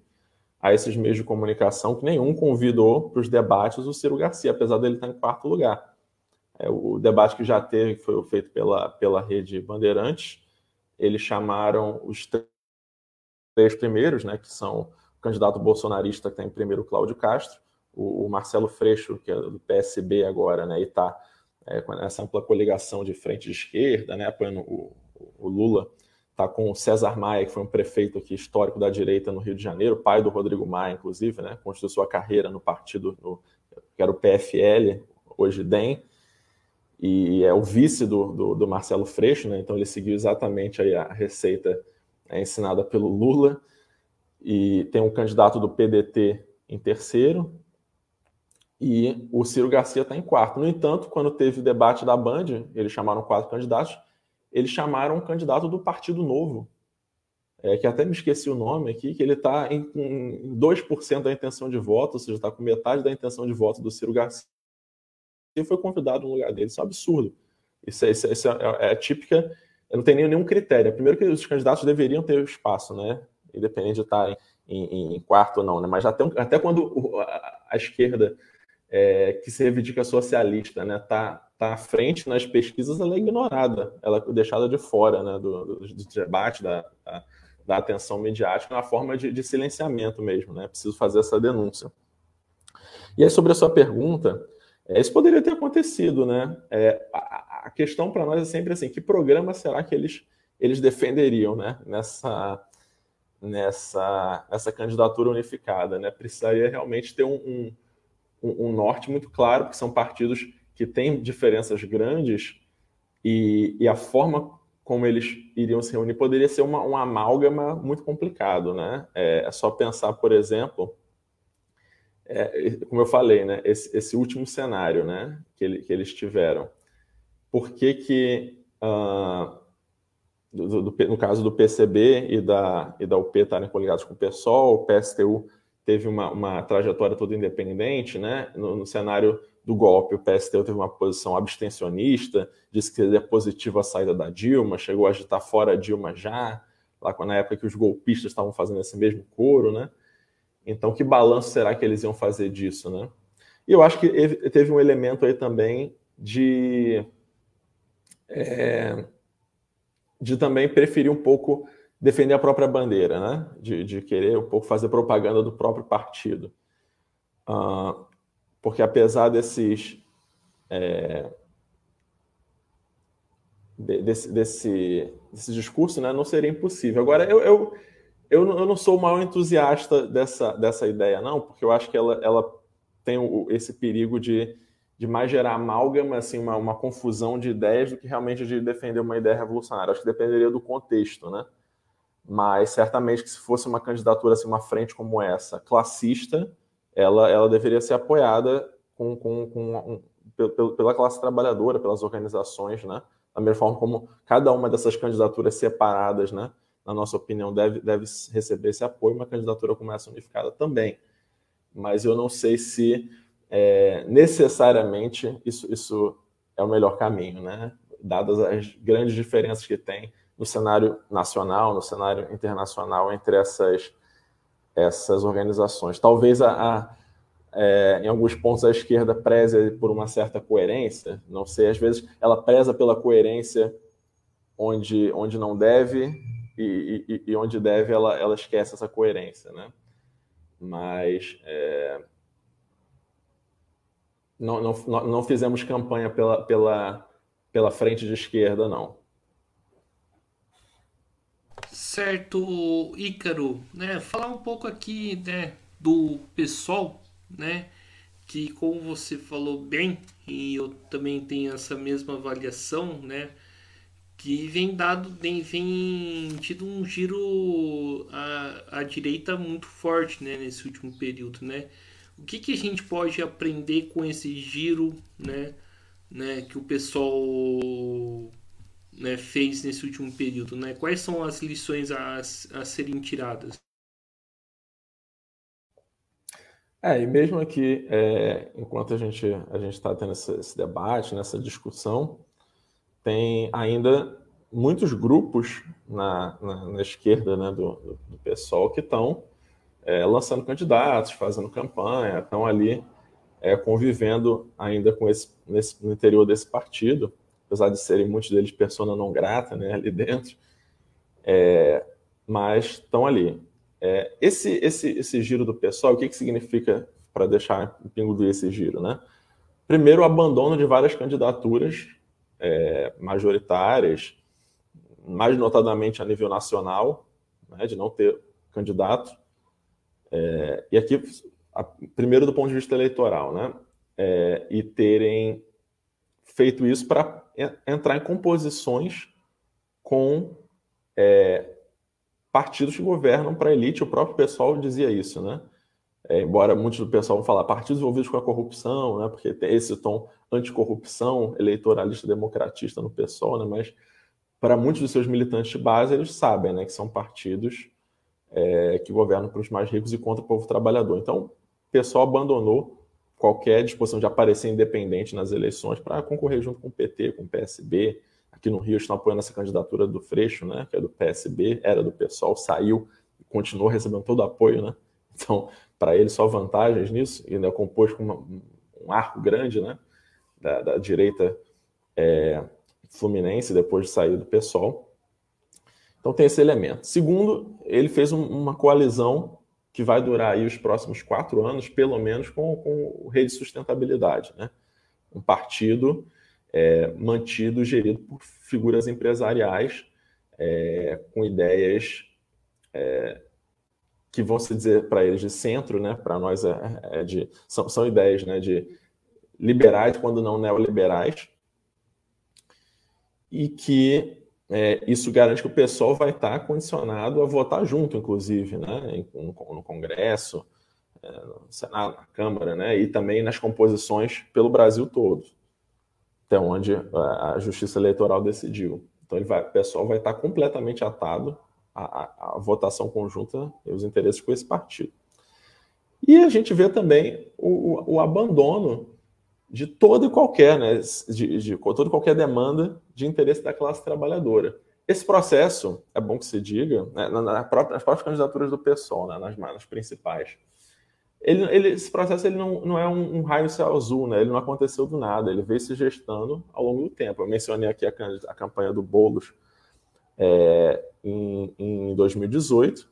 a esses meios de comunicação que nenhum convidou para os debates o Ciro Garcia, apesar dele estar em quarto lugar. É, o debate que já teve, que foi feito pela, pela rede Bandeirantes, eles chamaram os três primeiros, né, que são o candidato bolsonarista que está em primeiro, Cláudio Castro, o, o, Marcelo Freixo, que é do PSB agora, né, e está é, com essa ampla coligação de frente de esquerda, né, apoiando o, o Lula, está com o César Maia, que foi um prefeito aqui histórico da direita no Rio de Janeiro, pai do Rodrigo Maia, inclusive, né, construiu sua carreira no partido, no, que era o PFL, hoje DEM, e é o vice do, do, do Marcelo Freixo, né, então ele seguiu exatamente a receita é, ensinada pelo Lula, e tem um candidato do PDT em terceiro, e o Ciro Garcia está em quarto. No entanto, quando teve o debate da Band, eles chamaram quatro candidatos, eles chamaram um candidato do Partido Novo, é, que até me esqueci o nome aqui, que ele está em, em 2% da intenção de voto, ou seja, está com metade da intenção de voto do Ciro Garcia, foi convidado no lugar dele. Isso é um absurdo. Isso, é, isso, é, isso é, é típica. Eu não tenho nenhum critério. Primeiro que os candidatos deveriam ter espaço, né? Independente de estar em, em, quarto ou não, né? Mas até, até quando a, esquerda é, que se reivindica socialista, né, tá, tá à frente nas pesquisas, ela é ignorada, ela é deixada de fora, né, do, do, do debate, da, da, da, atenção mediática, na forma de, de, silenciamento mesmo, né, preciso fazer essa denúncia. E aí, sobre a sua pergunta, é, isso poderia ter acontecido, né, é, a, a questão para nós é sempre assim, que programa será que eles, eles defenderiam, né, nessa nessa, nessa candidatura unificada, né, precisaria realmente ter um, um um, um norte muito claro, porque são partidos que têm diferenças grandes e, e, a forma como eles iriam se reunir poderia ser uma, uma amálgama muito complicado, né? É, é só pensar, por exemplo, é, como eu falei, né? Esse, esse, último cenário, né? Que, ele, que eles tiveram. Por que que, uh, do, do, no caso do PCB e da, e da UP estarem coligados com o PSOL, o PSTU teve uma, uma trajetória toda independente, né? No, no, cenário do golpe, o PSTU teve uma posição abstencionista, disse que seria positivo a saída da Dilma, chegou a agitar fora a Dilma já, lá na época que os golpistas estavam fazendo esse mesmo coro, né? Então, que balanço será que eles iam fazer disso, né? E eu acho que teve um elemento aí também de é, de também preferir um pouco defender a própria bandeira, né? De, de querer um pouco fazer propaganda do próprio partido. Uh, porque apesar desses. É, desse, desse, desse discurso, né, não seria impossível. Agora, eu, eu, eu, eu não sou o maior entusiasta dessa, dessa ideia, não, porque eu acho que ela, ela tem o, esse perigo de, de mais gerar amálgama, assim, uma, uma confusão de ideias do que realmente de defender uma ideia revolucionária. Acho que dependeria do contexto, né? mas certamente que se fosse uma candidatura assim, uma frente como essa, classista, ela, ela deveria ser apoiada com, com, com um, pela classe trabalhadora, pelas organizações, né? Da mesma forma como cada uma dessas candidaturas separadas, né? Na nossa opinião, deve, deve receber esse apoio, uma candidatura como essa unificada também. Mas eu não sei se é, necessariamente isso, isso é o melhor caminho, né? Dadas as grandes diferenças que tem no cenário nacional, no cenário internacional entre essas, essas organizações. Talvez a, a é, em alguns pontos a esquerda preze por uma certa coerência, não sei, às vezes ela preza pela coerência onde, onde não deve e, e, e onde deve ela, ela esquece essa coerência, né? Mas é, não, não, não fizemos campanha pela, pela, pela frente de esquerda, não. Certo, Ícaro, né? Falar um pouco aqui, né, do pessoal, né? Que como você falou bem, e eu também tenho essa mesma avaliação, né? Que vem dado, vem, vem tido um giro à, à direita muito forte, né? Nesse último período, né? O que, que a gente pode aprender com esse giro, né? né que o pessoal né, fez nesse último período? Né? Quais são as lições a, a serem tiradas? É, e mesmo aqui, é, enquanto a gente a está tendo esse, esse, debate, nessa discussão, tem ainda muitos grupos na, na, na esquerda né, do, do, PSOL que estão é, lançando candidatos, fazendo campanha, estão ali é, convivendo ainda com esse, nesse, no interior desse partido, apesar de serem muitos deles persona não grata né, ali dentro, é, mas estão ali. É, esse, esse, esse giro do pessoal, o que, que significa para deixar o pingo do esse giro? Né? Primeiro, o abandono de várias candidaturas é, majoritárias, mais notadamente a nível nacional, né, de não ter candidato. É, e aqui, a, primeiro do ponto de vista eleitoral, né, é, e terem feito isso para entrar em composições com é, partidos que governam para a elite. O próprio pessoal dizia isso, né? É, embora muitos do pessoal vão falar partidos envolvidos com a corrupção, né? Porque tem esse tom anticorrupção, eleitoralista, democratista no pessoal, né? Mas para muitos dos seus militantes de base, eles sabem, né? Que são partidos é, que governam para os mais ricos e contra o povo trabalhador. Então, o pessoal abandonou qualquer disposição de aparecer independente nas eleições para concorrer junto com o PT, com o PSB. Aqui no Rio estão apoiando essa candidatura do Freixo, né, que é do PSB, era do PSOL, saiu e continuou recebendo todo o apoio, né? Então, para ele só vantagens nisso, e é composto com uma, um arco grande, né, da, da direita é, fluminense depois de sair do PSOL. Então tem esse elemento. Segundo, ele fez um, uma coalizão que vai durar aí os próximos quatro anos, pelo menos, com, com o rede de sustentabilidade. Né? Um partido é, mantido, gerido por figuras empresariais é, com ideias é, que vão se dizer para eles de centro, né? para nós é, é, de, são, são ideias né? de liberais, quando não neoliberais, e que é, isso garante que o pessoal vai estar condicionado a votar junto, inclusive, né, no, Congresso, é, no Senado, na Câmara, né, e também nas composições pelo Brasil todo, até onde a Justiça Eleitoral decidiu. Então, vai, o pessoal vai estar completamente atado à, à votação conjunta e os interesses com esse partido. E a gente vê também o, o, abandono de toda e qualquer, né, de, de toda e qualquer demanda de interesse da classe trabalhadora. Esse processo, é bom que se diga, né, nas próprias candidaturas do PSOL, né, nas, nas principais, ele, ele, esse processo ele não, não é um, um raio céu azul, né? ele não aconteceu do nada, ele veio se gestando ao longo do tempo. Eu mencionei aqui a, a campanha do Boulos é, em, em 2018,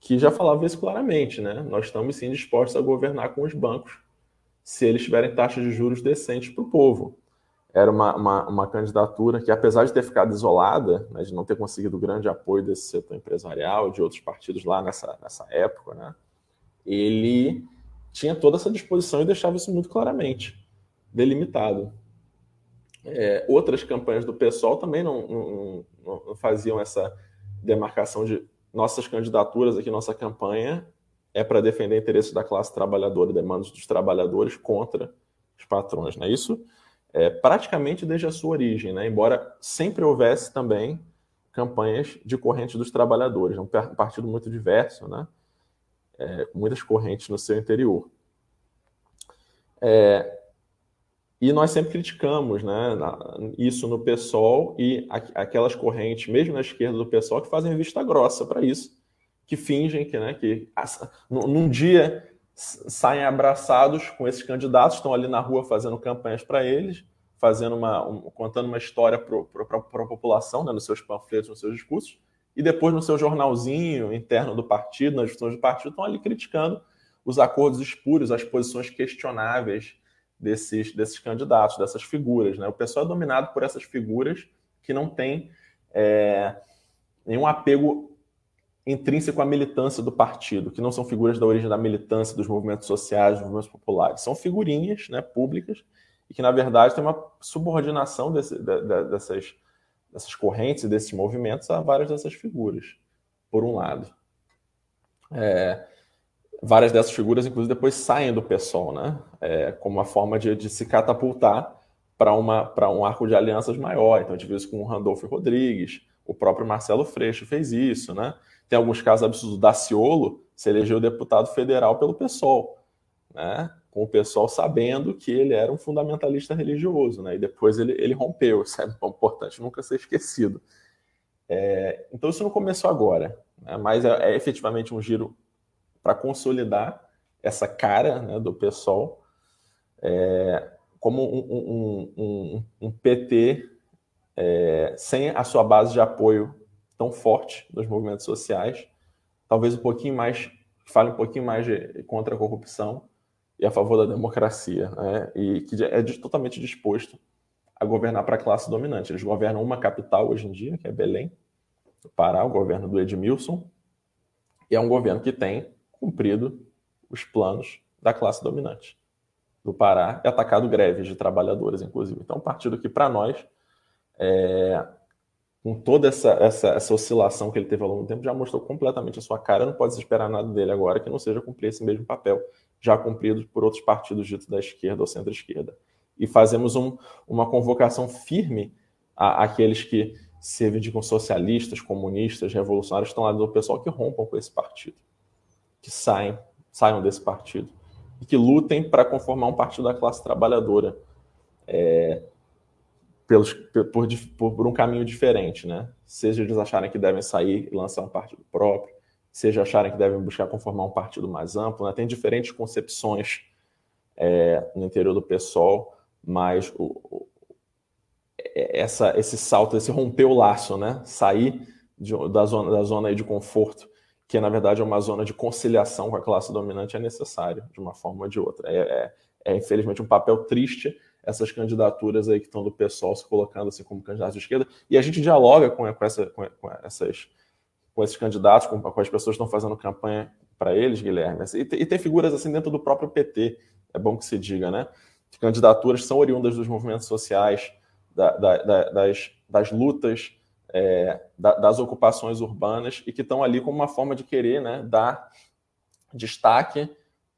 que já falava isso claramente, né? Nós estamos sim dispostos a governar com os bancos se eles tiverem taxas de juros decentes para o povo. Era uma, uma, uma, candidatura que, apesar de ter ficado isolada, né, de não ter conseguido grande apoio desse setor empresarial, de outros partidos lá nessa, nessa época, né, ele tinha toda essa disposição e deixava isso muito claramente delimitado. É, outras campanhas do PSOL também não, não, faziam essa demarcação de nossas candidaturas aqui, nossa campanha é para defender interesses da classe trabalhadora e demandas dos trabalhadores contra os patrões. Né? Isso é praticamente desde a sua origem, né? embora sempre houvesse também campanhas de correntes dos trabalhadores, um partido muito diverso, né? É, muitas correntes no seu interior. É, e nós sempre criticamos né, isso no PSOL e aquelas correntes, mesmo na esquerda do PSOL, que fazem vista grossa para isso que fingem que, né, que num dia saem abraçados com esses candidatos, estão ali na rua fazendo campanhas para eles, fazendo uma, um, contando uma história para a população, né, nos seus panfletos, nos seus discursos, e depois no seu jornalzinho interno do partido, nas discussões do partido, estão ali criticando os acordos espúrios, as posições questionáveis desses, desses candidatos, dessas figuras. Né? O pessoal é dominado por essas figuras que não têm é, nenhum apego intrínseco à militância do partido, que não são figuras da origem da militância dos movimentos sociais, dos movimentos populares. São figurinhas né, públicas e que, na verdade, tem uma subordinação desse, de, de, dessas, dessas correntes e desses movimentos a várias dessas figuras, por um lado. É, várias dessas figuras, inclusive, depois saem do PSOL, né? É, como uma forma de, de se catapultar para um arco de alianças maior. Então, a gente viu isso com o Randolfo Rodrigues, o próprio Marcelo Freixo fez isso, né? Tem alguns casos absurdos. Daciolo se elegeu deputado federal pelo PSOL, né? com o pessoal sabendo que ele era um fundamentalista religioso, né? E depois ele, ele rompeu, isso é importante nunca ser esquecido. É, então isso não começou agora, né? mas é, é, efetivamente um giro para consolidar essa cara né, do PSOL é, como um, um, um, um PT é, sem a sua base de apoio tão forte nos movimentos sociais, talvez um pouquinho mais, fale um pouquinho mais de, contra a corrupção e a favor da democracia, né? e que é de, totalmente disposto a governar para a classe dominante. Eles governam uma capital hoje em dia, que é Belém, Pará, o governo do Edmilson, e é um governo que tem cumprido os planos da classe dominante do Pará e atacado greves de trabalhadores, inclusive. Então, um partido que, para nós, é, com toda essa, essa, essa oscilação que ele teve ao longo do tempo, já mostrou completamente a sua cara. Não pode se esperar nada dele agora que não seja cumprir esse mesmo papel já cumprido por outros partidos ditos da esquerda ou centro-esquerda. E fazemos um, uma convocação firme a, àqueles que se reivindicam socialistas, comunistas, revolucionários, estão lá do pessoal que rompam com esse partido, que saem, saiam desse partido e que lutem para conformar um partido da classe trabalhadora. É, pelos, por, por, por, um caminho diferente, né? Seja eles acharem que devem sair e lançar um partido próprio, seja acharem que devem buscar conformar um partido mais amplo, né? Tem diferentes concepções é, no interior do PSOL, mas o, o, é, essa, esse salto, esse romper o laço, né? Sair de, da zona, da zona de conforto, que na verdade é uma zona de conciliação com a classe dominante, é necessário, de uma forma ou de outra. É, é, é infelizmente um papel triste essas candidaturas aí que estão do pessoal se colocando assim como candidatos de esquerda, e a gente dialoga com, com, essa, com, com essas, com esses candidatos, com, com as pessoas que estão fazendo campanha para eles, Guilherme. E, e, tem figuras assim dentro do próprio PT, é bom que se diga, né? Candidaturas são oriundas dos movimentos sociais, da, da, da, das, das lutas, é, das ocupações urbanas, e que estão ali como uma forma de querer né, dar destaque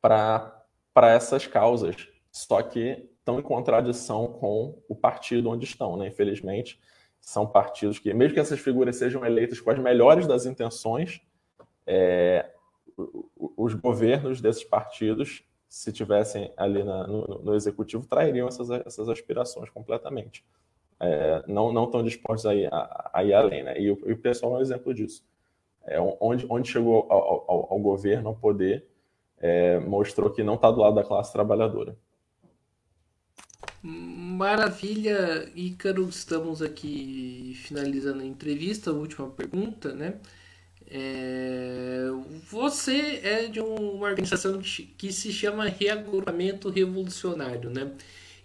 para essas causas. Só que estão em contradição com o partido onde estão, né? Infelizmente, são partidos que, mesmo que essas figuras sejam eleitas com as melhores das intenções, é, os governos desses partidos, se tivessem ali na, no, no, executivo, trairiam essas, essas aspirações completamente. É, não, não estão dispostos a ir, a, a ir além, né? E o, e o pessoal é um exemplo disso. É, onde, onde chegou ao, ao, ao governo, ao poder, é, mostrou que não está do lado da classe trabalhadora. Maravilha, Ícaro, estamos aqui finalizando a entrevista, a última pergunta, né? É, você é de uma organização que se chama Reagrupamento Revolucionário, né?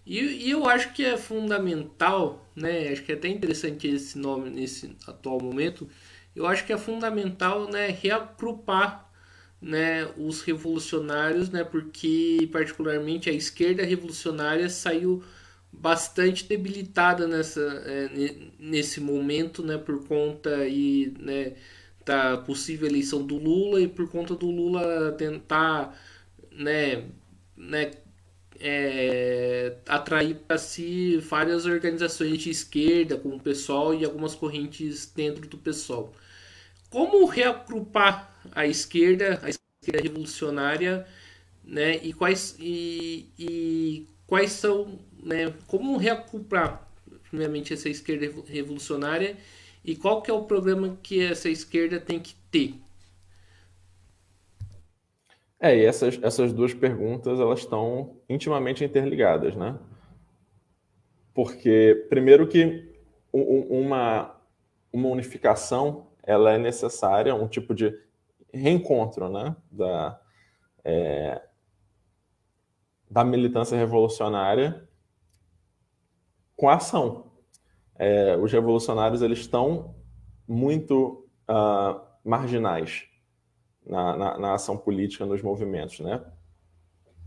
E, e, eu acho que é fundamental, né? Acho que é até interessante esse nome nesse atual momento. Eu acho que é fundamental, né? Reagrupar né, os revolucionários, né, porque particularmente a esquerda revolucionária saiu bastante debilitada nessa, é, nesse momento, né, por conta aí, né, da possível eleição do Lula e por conta do Lula tentar, né, né, é, atrair para si várias organizações de esquerda, como o PSOL e algumas correntes dentro do PSOL. Como reagrupar a esquerda, a esquerda revolucionária, né? E quais e, e quais são, né? Como reagrupar primeiramente essa esquerda revolucionária e qual que é o programa que essa esquerda tem que ter? É, e essas, essas duas perguntas elas estão intimamente interligadas, né? Porque primeiro que uma, uma unificação ela é necessária, um tipo de reencontro né, da, é, da militância revolucionária com a ação. É, os revolucionários eles estão muito uh, marginais na, na, na, ação política, nos movimentos, né?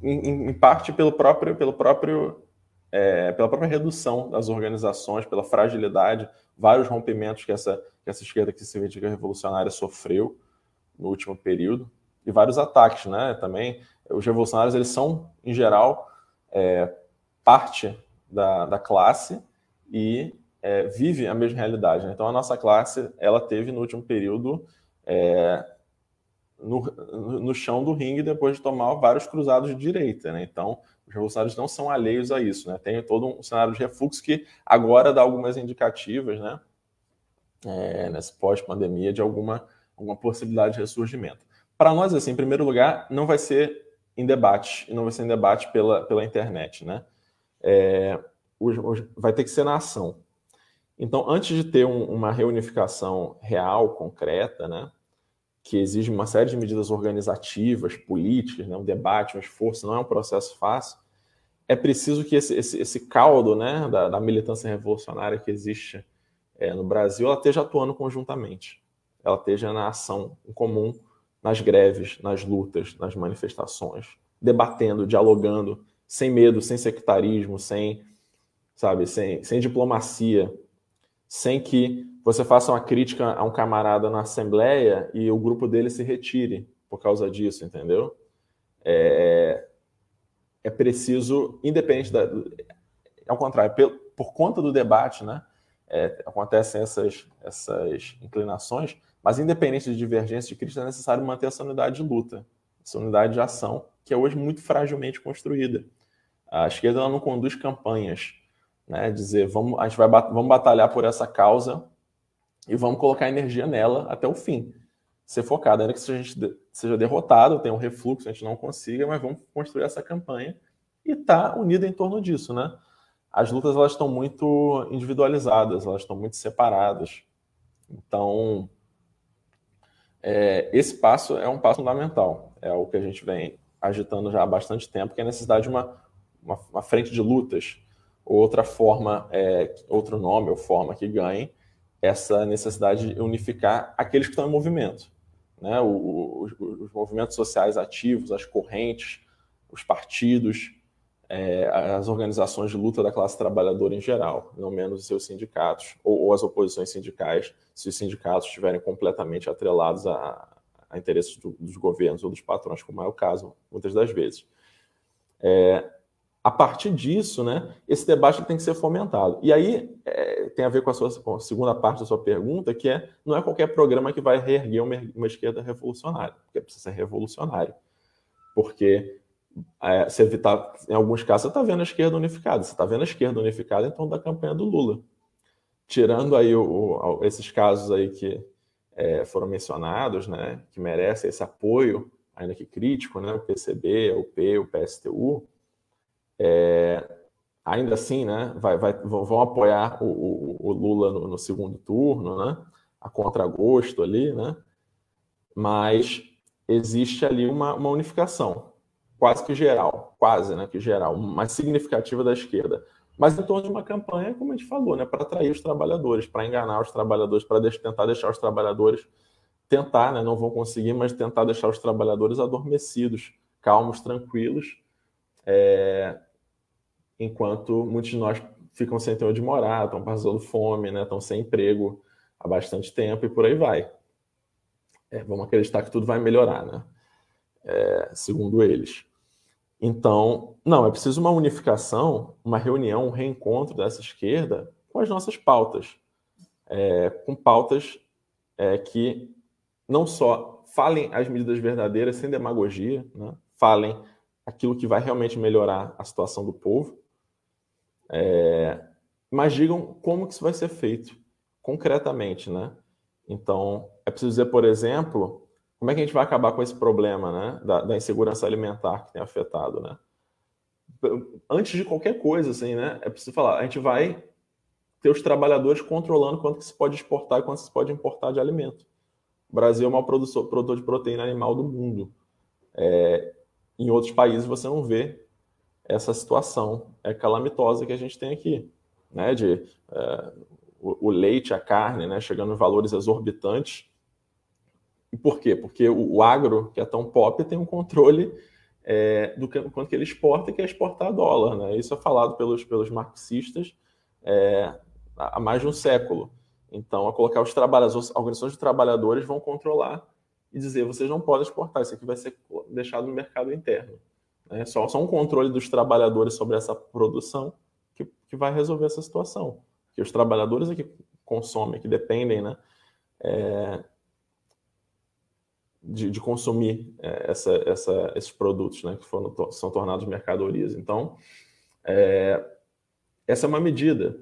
Em, em parte pelo próprio, pelo próprio, é, pela própria redução das organizações, pela fragilidade, vários rompimentos que essa, que essa esquerda que se reivindica revolucionária sofreu no último período e vários ataques, né? Também os revolucionários eles são em geral é, parte da, da classe e é, vive a mesma realidade. Né? Então a nossa classe ela teve no último período é, no, no chão do ringue depois de tomar vários cruzados de direita, né? Então os revolucionários não são alheios a isso, né? Tem todo um cenário de refluxo que agora dá algumas indicativas, né? É, nessa pós-pandemia de alguma alguma possibilidade de ressurgimento. para nós, assim, em primeiro lugar, não vai ser em debate, e não vai ser em debate pela, pela internet, né? É, vai ter que ser na ação. Então, antes de ter um, uma reunificação real, concreta, né, que exige uma série de medidas organizativas, políticas, né, um debate, um esforço, não é um processo fácil, é preciso que esse, esse, esse caldo né, da, da, militância revolucionária que existe é, no Brasil, ela esteja atuando conjuntamente, ela esteja na ação em comum, nas greves, nas lutas, nas manifestações, debatendo, dialogando, sem medo, sem sectarismo, sem, sabe, sem, sem diplomacia, sem que você faça uma crítica a um camarada na assembleia e o grupo dele se retire por causa disso, entendeu? É, é preciso, independente da. Ao contrário, por, por conta do debate, né? É, acontecem essas, essas inclinações, mas independente de divergência de crítica, é necessário manter essa unidade de luta, essa unidade de ação, que é hoje muito fragilmente construída. A esquerda não conduz campanhas, né? Dizer, vamos, a gente vai vamos batalhar por essa causa e vamos colocar energia nela até o fim. Ser focado, ainda que a gente seja derrotado, tenha um refluxo, a gente não consiga, mas vamos construir essa campanha e tá unido em torno disso, né? As lutas elas estão muito individualizadas, elas estão muito separadas. Então, é, esse passo é um passo fundamental. É o que a gente vem agitando já há bastante tempo, que é a necessidade de uma, uma, uma frente de lutas, outra forma, é, outro nome ou forma que ganhe essa necessidade de unificar aqueles que estão em movimento. Né? O, os, os, movimentos sociais ativos, as correntes, os partidos, é, as organizações de luta da classe trabalhadora em geral, não menos os seus sindicatos, ou, ou as oposições sindicais, se os sindicatos estiverem completamente atrelados a, a interesses do, dos governos ou dos patrões, como é o caso muitas das vezes. É, a partir disso, né, esse debate tem que ser fomentado. E aí é, tem a ver com a, sua, com a segunda parte da sua pergunta, que é não é qualquer programa que vai reerguer uma, uma esquerda revolucionária, porque precisa ser revolucionário. Porque é, você tá, em alguns casos você está vendo a esquerda unificada. Você está vendo a esquerda unificada então da campanha do Lula. Tirando aí o, o, esses casos aí que é, foram mencionados, né, que merecem esse apoio, ainda que crítico, né, o PCB, o P, o PSTU, é, ainda assim, né, vai, vai, vão apoiar o, o, o Lula no, no, segundo turno, né, a contragosto ali, né, mas existe ali uma, uma unificação, quase que geral, quase, né, que geral, mais significativa da esquerda, mas em torno de uma campanha, como a gente falou, né, para atrair os trabalhadores, para enganar os trabalhadores, para tentar deixar os trabalhadores, tentar, né, não vão conseguir, mas tentar deixar os trabalhadores adormecidos, calmos, tranquilos, é, enquanto muitos de nós ficam sem ter onde morar, estão passando fome, né, estão sem emprego há bastante tempo e por aí vai. É, vamos acreditar que tudo vai melhorar, né? É, segundo eles. Então, não, é preciso uma unificação, uma reunião, um reencontro dessa esquerda com as nossas pautas, é, com pautas é, que não só falem as medidas verdadeiras sem demagogia, né? falem aquilo que vai realmente melhorar a situação do povo, é, mas digam como que isso vai ser feito concretamente, né? Então, é preciso dizer, por exemplo, como é que a gente vai acabar com esse problema, né, da, da insegurança alimentar que tem afetado, né? Antes de qualquer coisa, assim, né, é preciso falar, a gente vai ter os trabalhadores controlando quanto que se pode exportar e quanto se pode importar de alimento. O Brasil é o maior produtor, produtor de proteína animal do mundo. É, em outros países você não vê essa situação é calamitosa que a gente tem aqui, né? De é, o, o, leite, a carne, né? Chegando em valores exorbitantes. E por quê? Porque o, o agro, que é tão pop, tem um controle é, do quanto que ele exporta, que é exportar dólar, né? Isso é falado pelos, pelos marxistas é, há mais de um século. Então, a colocar os trabalhadores, as organizações de trabalhadores vão controlar e dizer vocês não podem exportar, isso aqui vai ser deixado no mercado interno. É só, só um controle dos trabalhadores sobre essa produção que, que vai resolver essa situação. Porque os trabalhadores é que consomem, que dependem né, é, de, de, consumir é, essa, essa, esses produtos né, que foram, são tornados mercadorias. Então, é, essa é uma medida.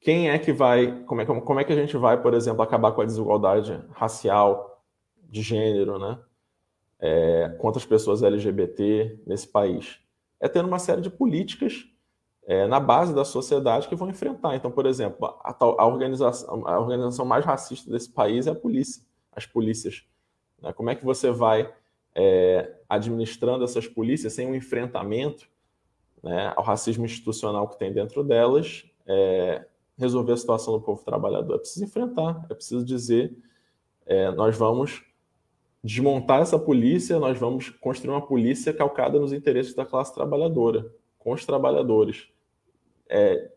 Quem é que vai, como é, como é que a gente vai, por exemplo, acabar com a desigualdade racial, de gênero, né? É, contra as pessoas LGBT nesse país? É tendo uma série de políticas é, na base da sociedade que vão enfrentar. Então, por exemplo, a, a, organização, a organização mais racista desse país é a polícia, as polícias. Né? Como é que você vai é, administrando essas polícias sem um enfrentamento né, ao racismo institucional que tem dentro delas, é, resolver a situação do povo trabalhador? É preciso enfrentar, é preciso dizer, é, nós vamos desmontar essa polícia, nós vamos construir uma polícia calcada nos interesses da classe trabalhadora, com os trabalhadores. É,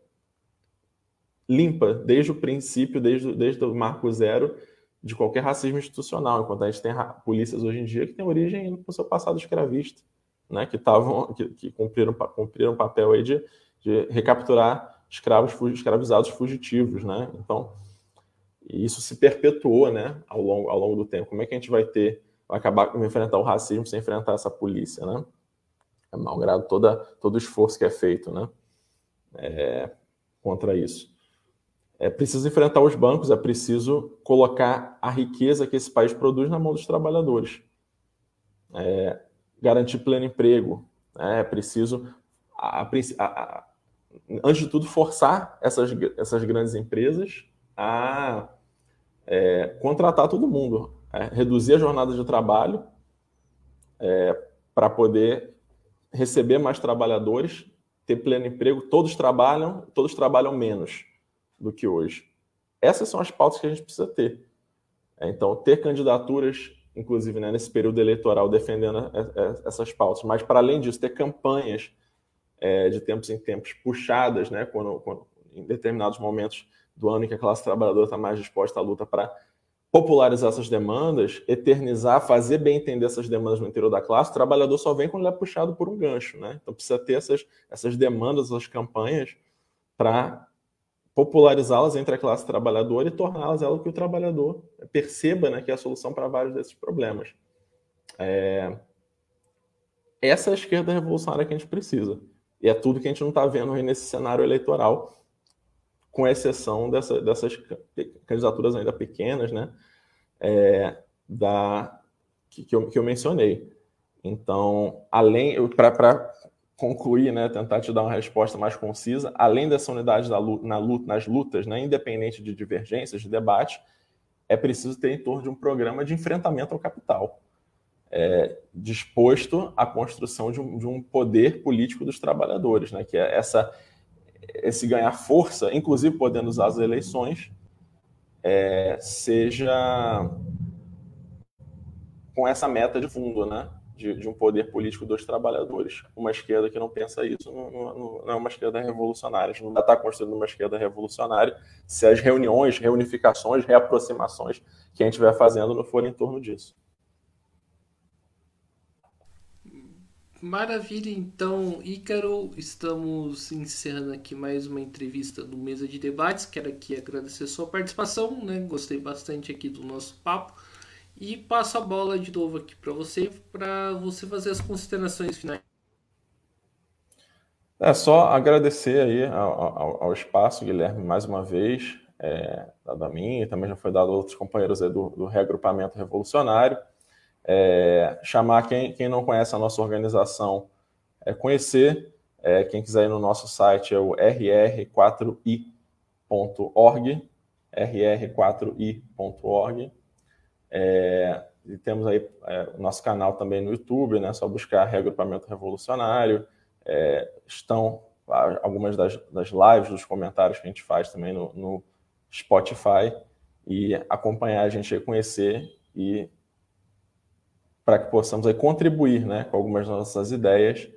limpa desde o princípio, desde, desde o marco zero de qualquer racismo institucional, enquanto a gente tem polícias hoje em dia que têm origem no seu passado escravista, né, que, tavam, que, que cumpriram, cumpriram papel aí de, de recapturar escravos escravizados fugitivos, né? Então, isso se perpetuou, né, ao longo, ao longo do tempo. Como é que a gente vai ter, vai acabar com enfrentar o racismo sem enfrentar essa polícia, né? É malgrado toda, todo o esforço que é feito, né, é, contra isso. É preciso enfrentar os bancos, é preciso colocar a riqueza que esse país produz na mão dos trabalhadores. É, garantir pleno emprego. Né? É preciso, a, a, a, antes de tudo, forçar essas, essas grandes empresas a é, contratar todo mundo, é, reduzir a jornada de trabalho é, para poder receber mais trabalhadores, ter pleno emprego. Todos trabalham, todos trabalham menos do que hoje. Essas são as pautas que a gente precisa ter. É, então, ter candidaturas, inclusive né, nesse período eleitoral, defendendo essas pautas. Mas, para além disso, ter campanhas é, de tempos em tempos puxadas, né, quando, quando, em determinados momentos do ano em que a classe trabalhadora está mais disposta à luta para popularizar essas demandas, eternizar, fazer bem entender essas demandas no interior da classe, o trabalhador só vem quando ele é puxado por um gancho. Né? Então, precisa ter essas, essas demandas, essas campanhas para popularizá-las entre a classe trabalhadora e torná-las ela que o trabalhador perceba né, que é a solução para vários desses problemas. É... Essa é a esquerda revolucionária que a gente precisa. E é tudo que a gente não está vendo aí nesse cenário eleitoral, com exceção dessa, dessas candidaturas ainda pequenas, né? É, da, que, que, eu, que eu mencionei. Então, além, para concluir, né, tentar te dar uma resposta mais concisa, além dessa unidade da na luta, nas lutas, né, independente de divergências, de debate, é preciso ter em torno de um programa de enfrentamento ao capital, é, disposto à construção de um, de um, poder político dos trabalhadores, né, que é essa, esse ganhar força, inclusive podendo usar as eleições, é, seja com essa meta de fundo, né? de, de, um poder político dos trabalhadores. Uma esquerda que não pensa isso não, não, não é uma esquerda revolucionária. Não está construindo uma esquerda revolucionária se as reuniões, reunificações, reaproximações que a gente vai fazendo não forem em torno disso. Maravilha, então, Ícaro, estamos encerrando aqui mais uma entrevista do Mesa de Debates. Quero aqui agradecer sua participação, né? Gostei bastante aqui do nosso papo. E passo a bola de novo aqui para você, para você fazer as considerações finais. É só agradecer aí ao, ao, ao espaço, Guilherme, mais uma vez, é, dado a mim, e também já foi dado a outros companheiros do, do reagrupamento revolucionário. É, chamar quem, quem não conhece a nossa organização, é conhecer. É, quem quiser ir no nosso site é o rr4i.org, rr4i.org. É, e temos aí é, o nosso canal também no YouTube, né? Só buscar Reagrupamento Revolucionário. É, estão algumas das, das lives, dos comentários que a gente faz também no, no Spotify e acompanhar a gente aí, conhecer e para que possamos aí contribuir né, com algumas das nossas ideias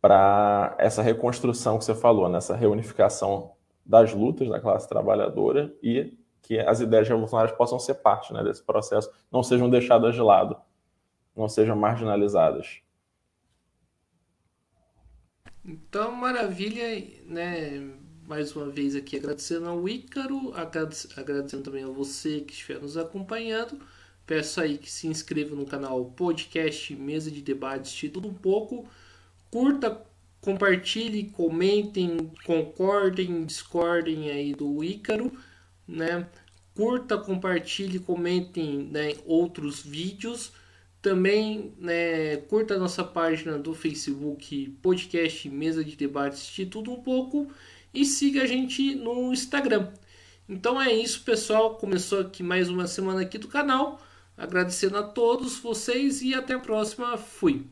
para essa reconstrução que você falou, nessa reunificação das lutas da classe trabalhadora e que as ideias revolucionárias possam ser parte né, desse processo, não sejam deixadas de lado, não sejam marginalizadas. Então, maravilha, né? Mais uma vez aqui agradecendo ao Ícaro, agradecendo também a você que estiver nos acompanhando. Peço aí que se inscreva no canal Podcast Mesa de Debates de Tudo Um Pouco. Curta, compartilhe, comentem, concordem, discordem aí do Ícaro né? Curta, compartilhe, comentem né, outros vídeos. Também né, curta a nossa página do Facebook, podcast Mesa de Debates de Tudo Um Pouco e siga a gente no Instagram. Então é isso, pessoal. Começou aqui mais uma semana aqui do canal. Agradecendo a todos vocês e até a próxima. Fui.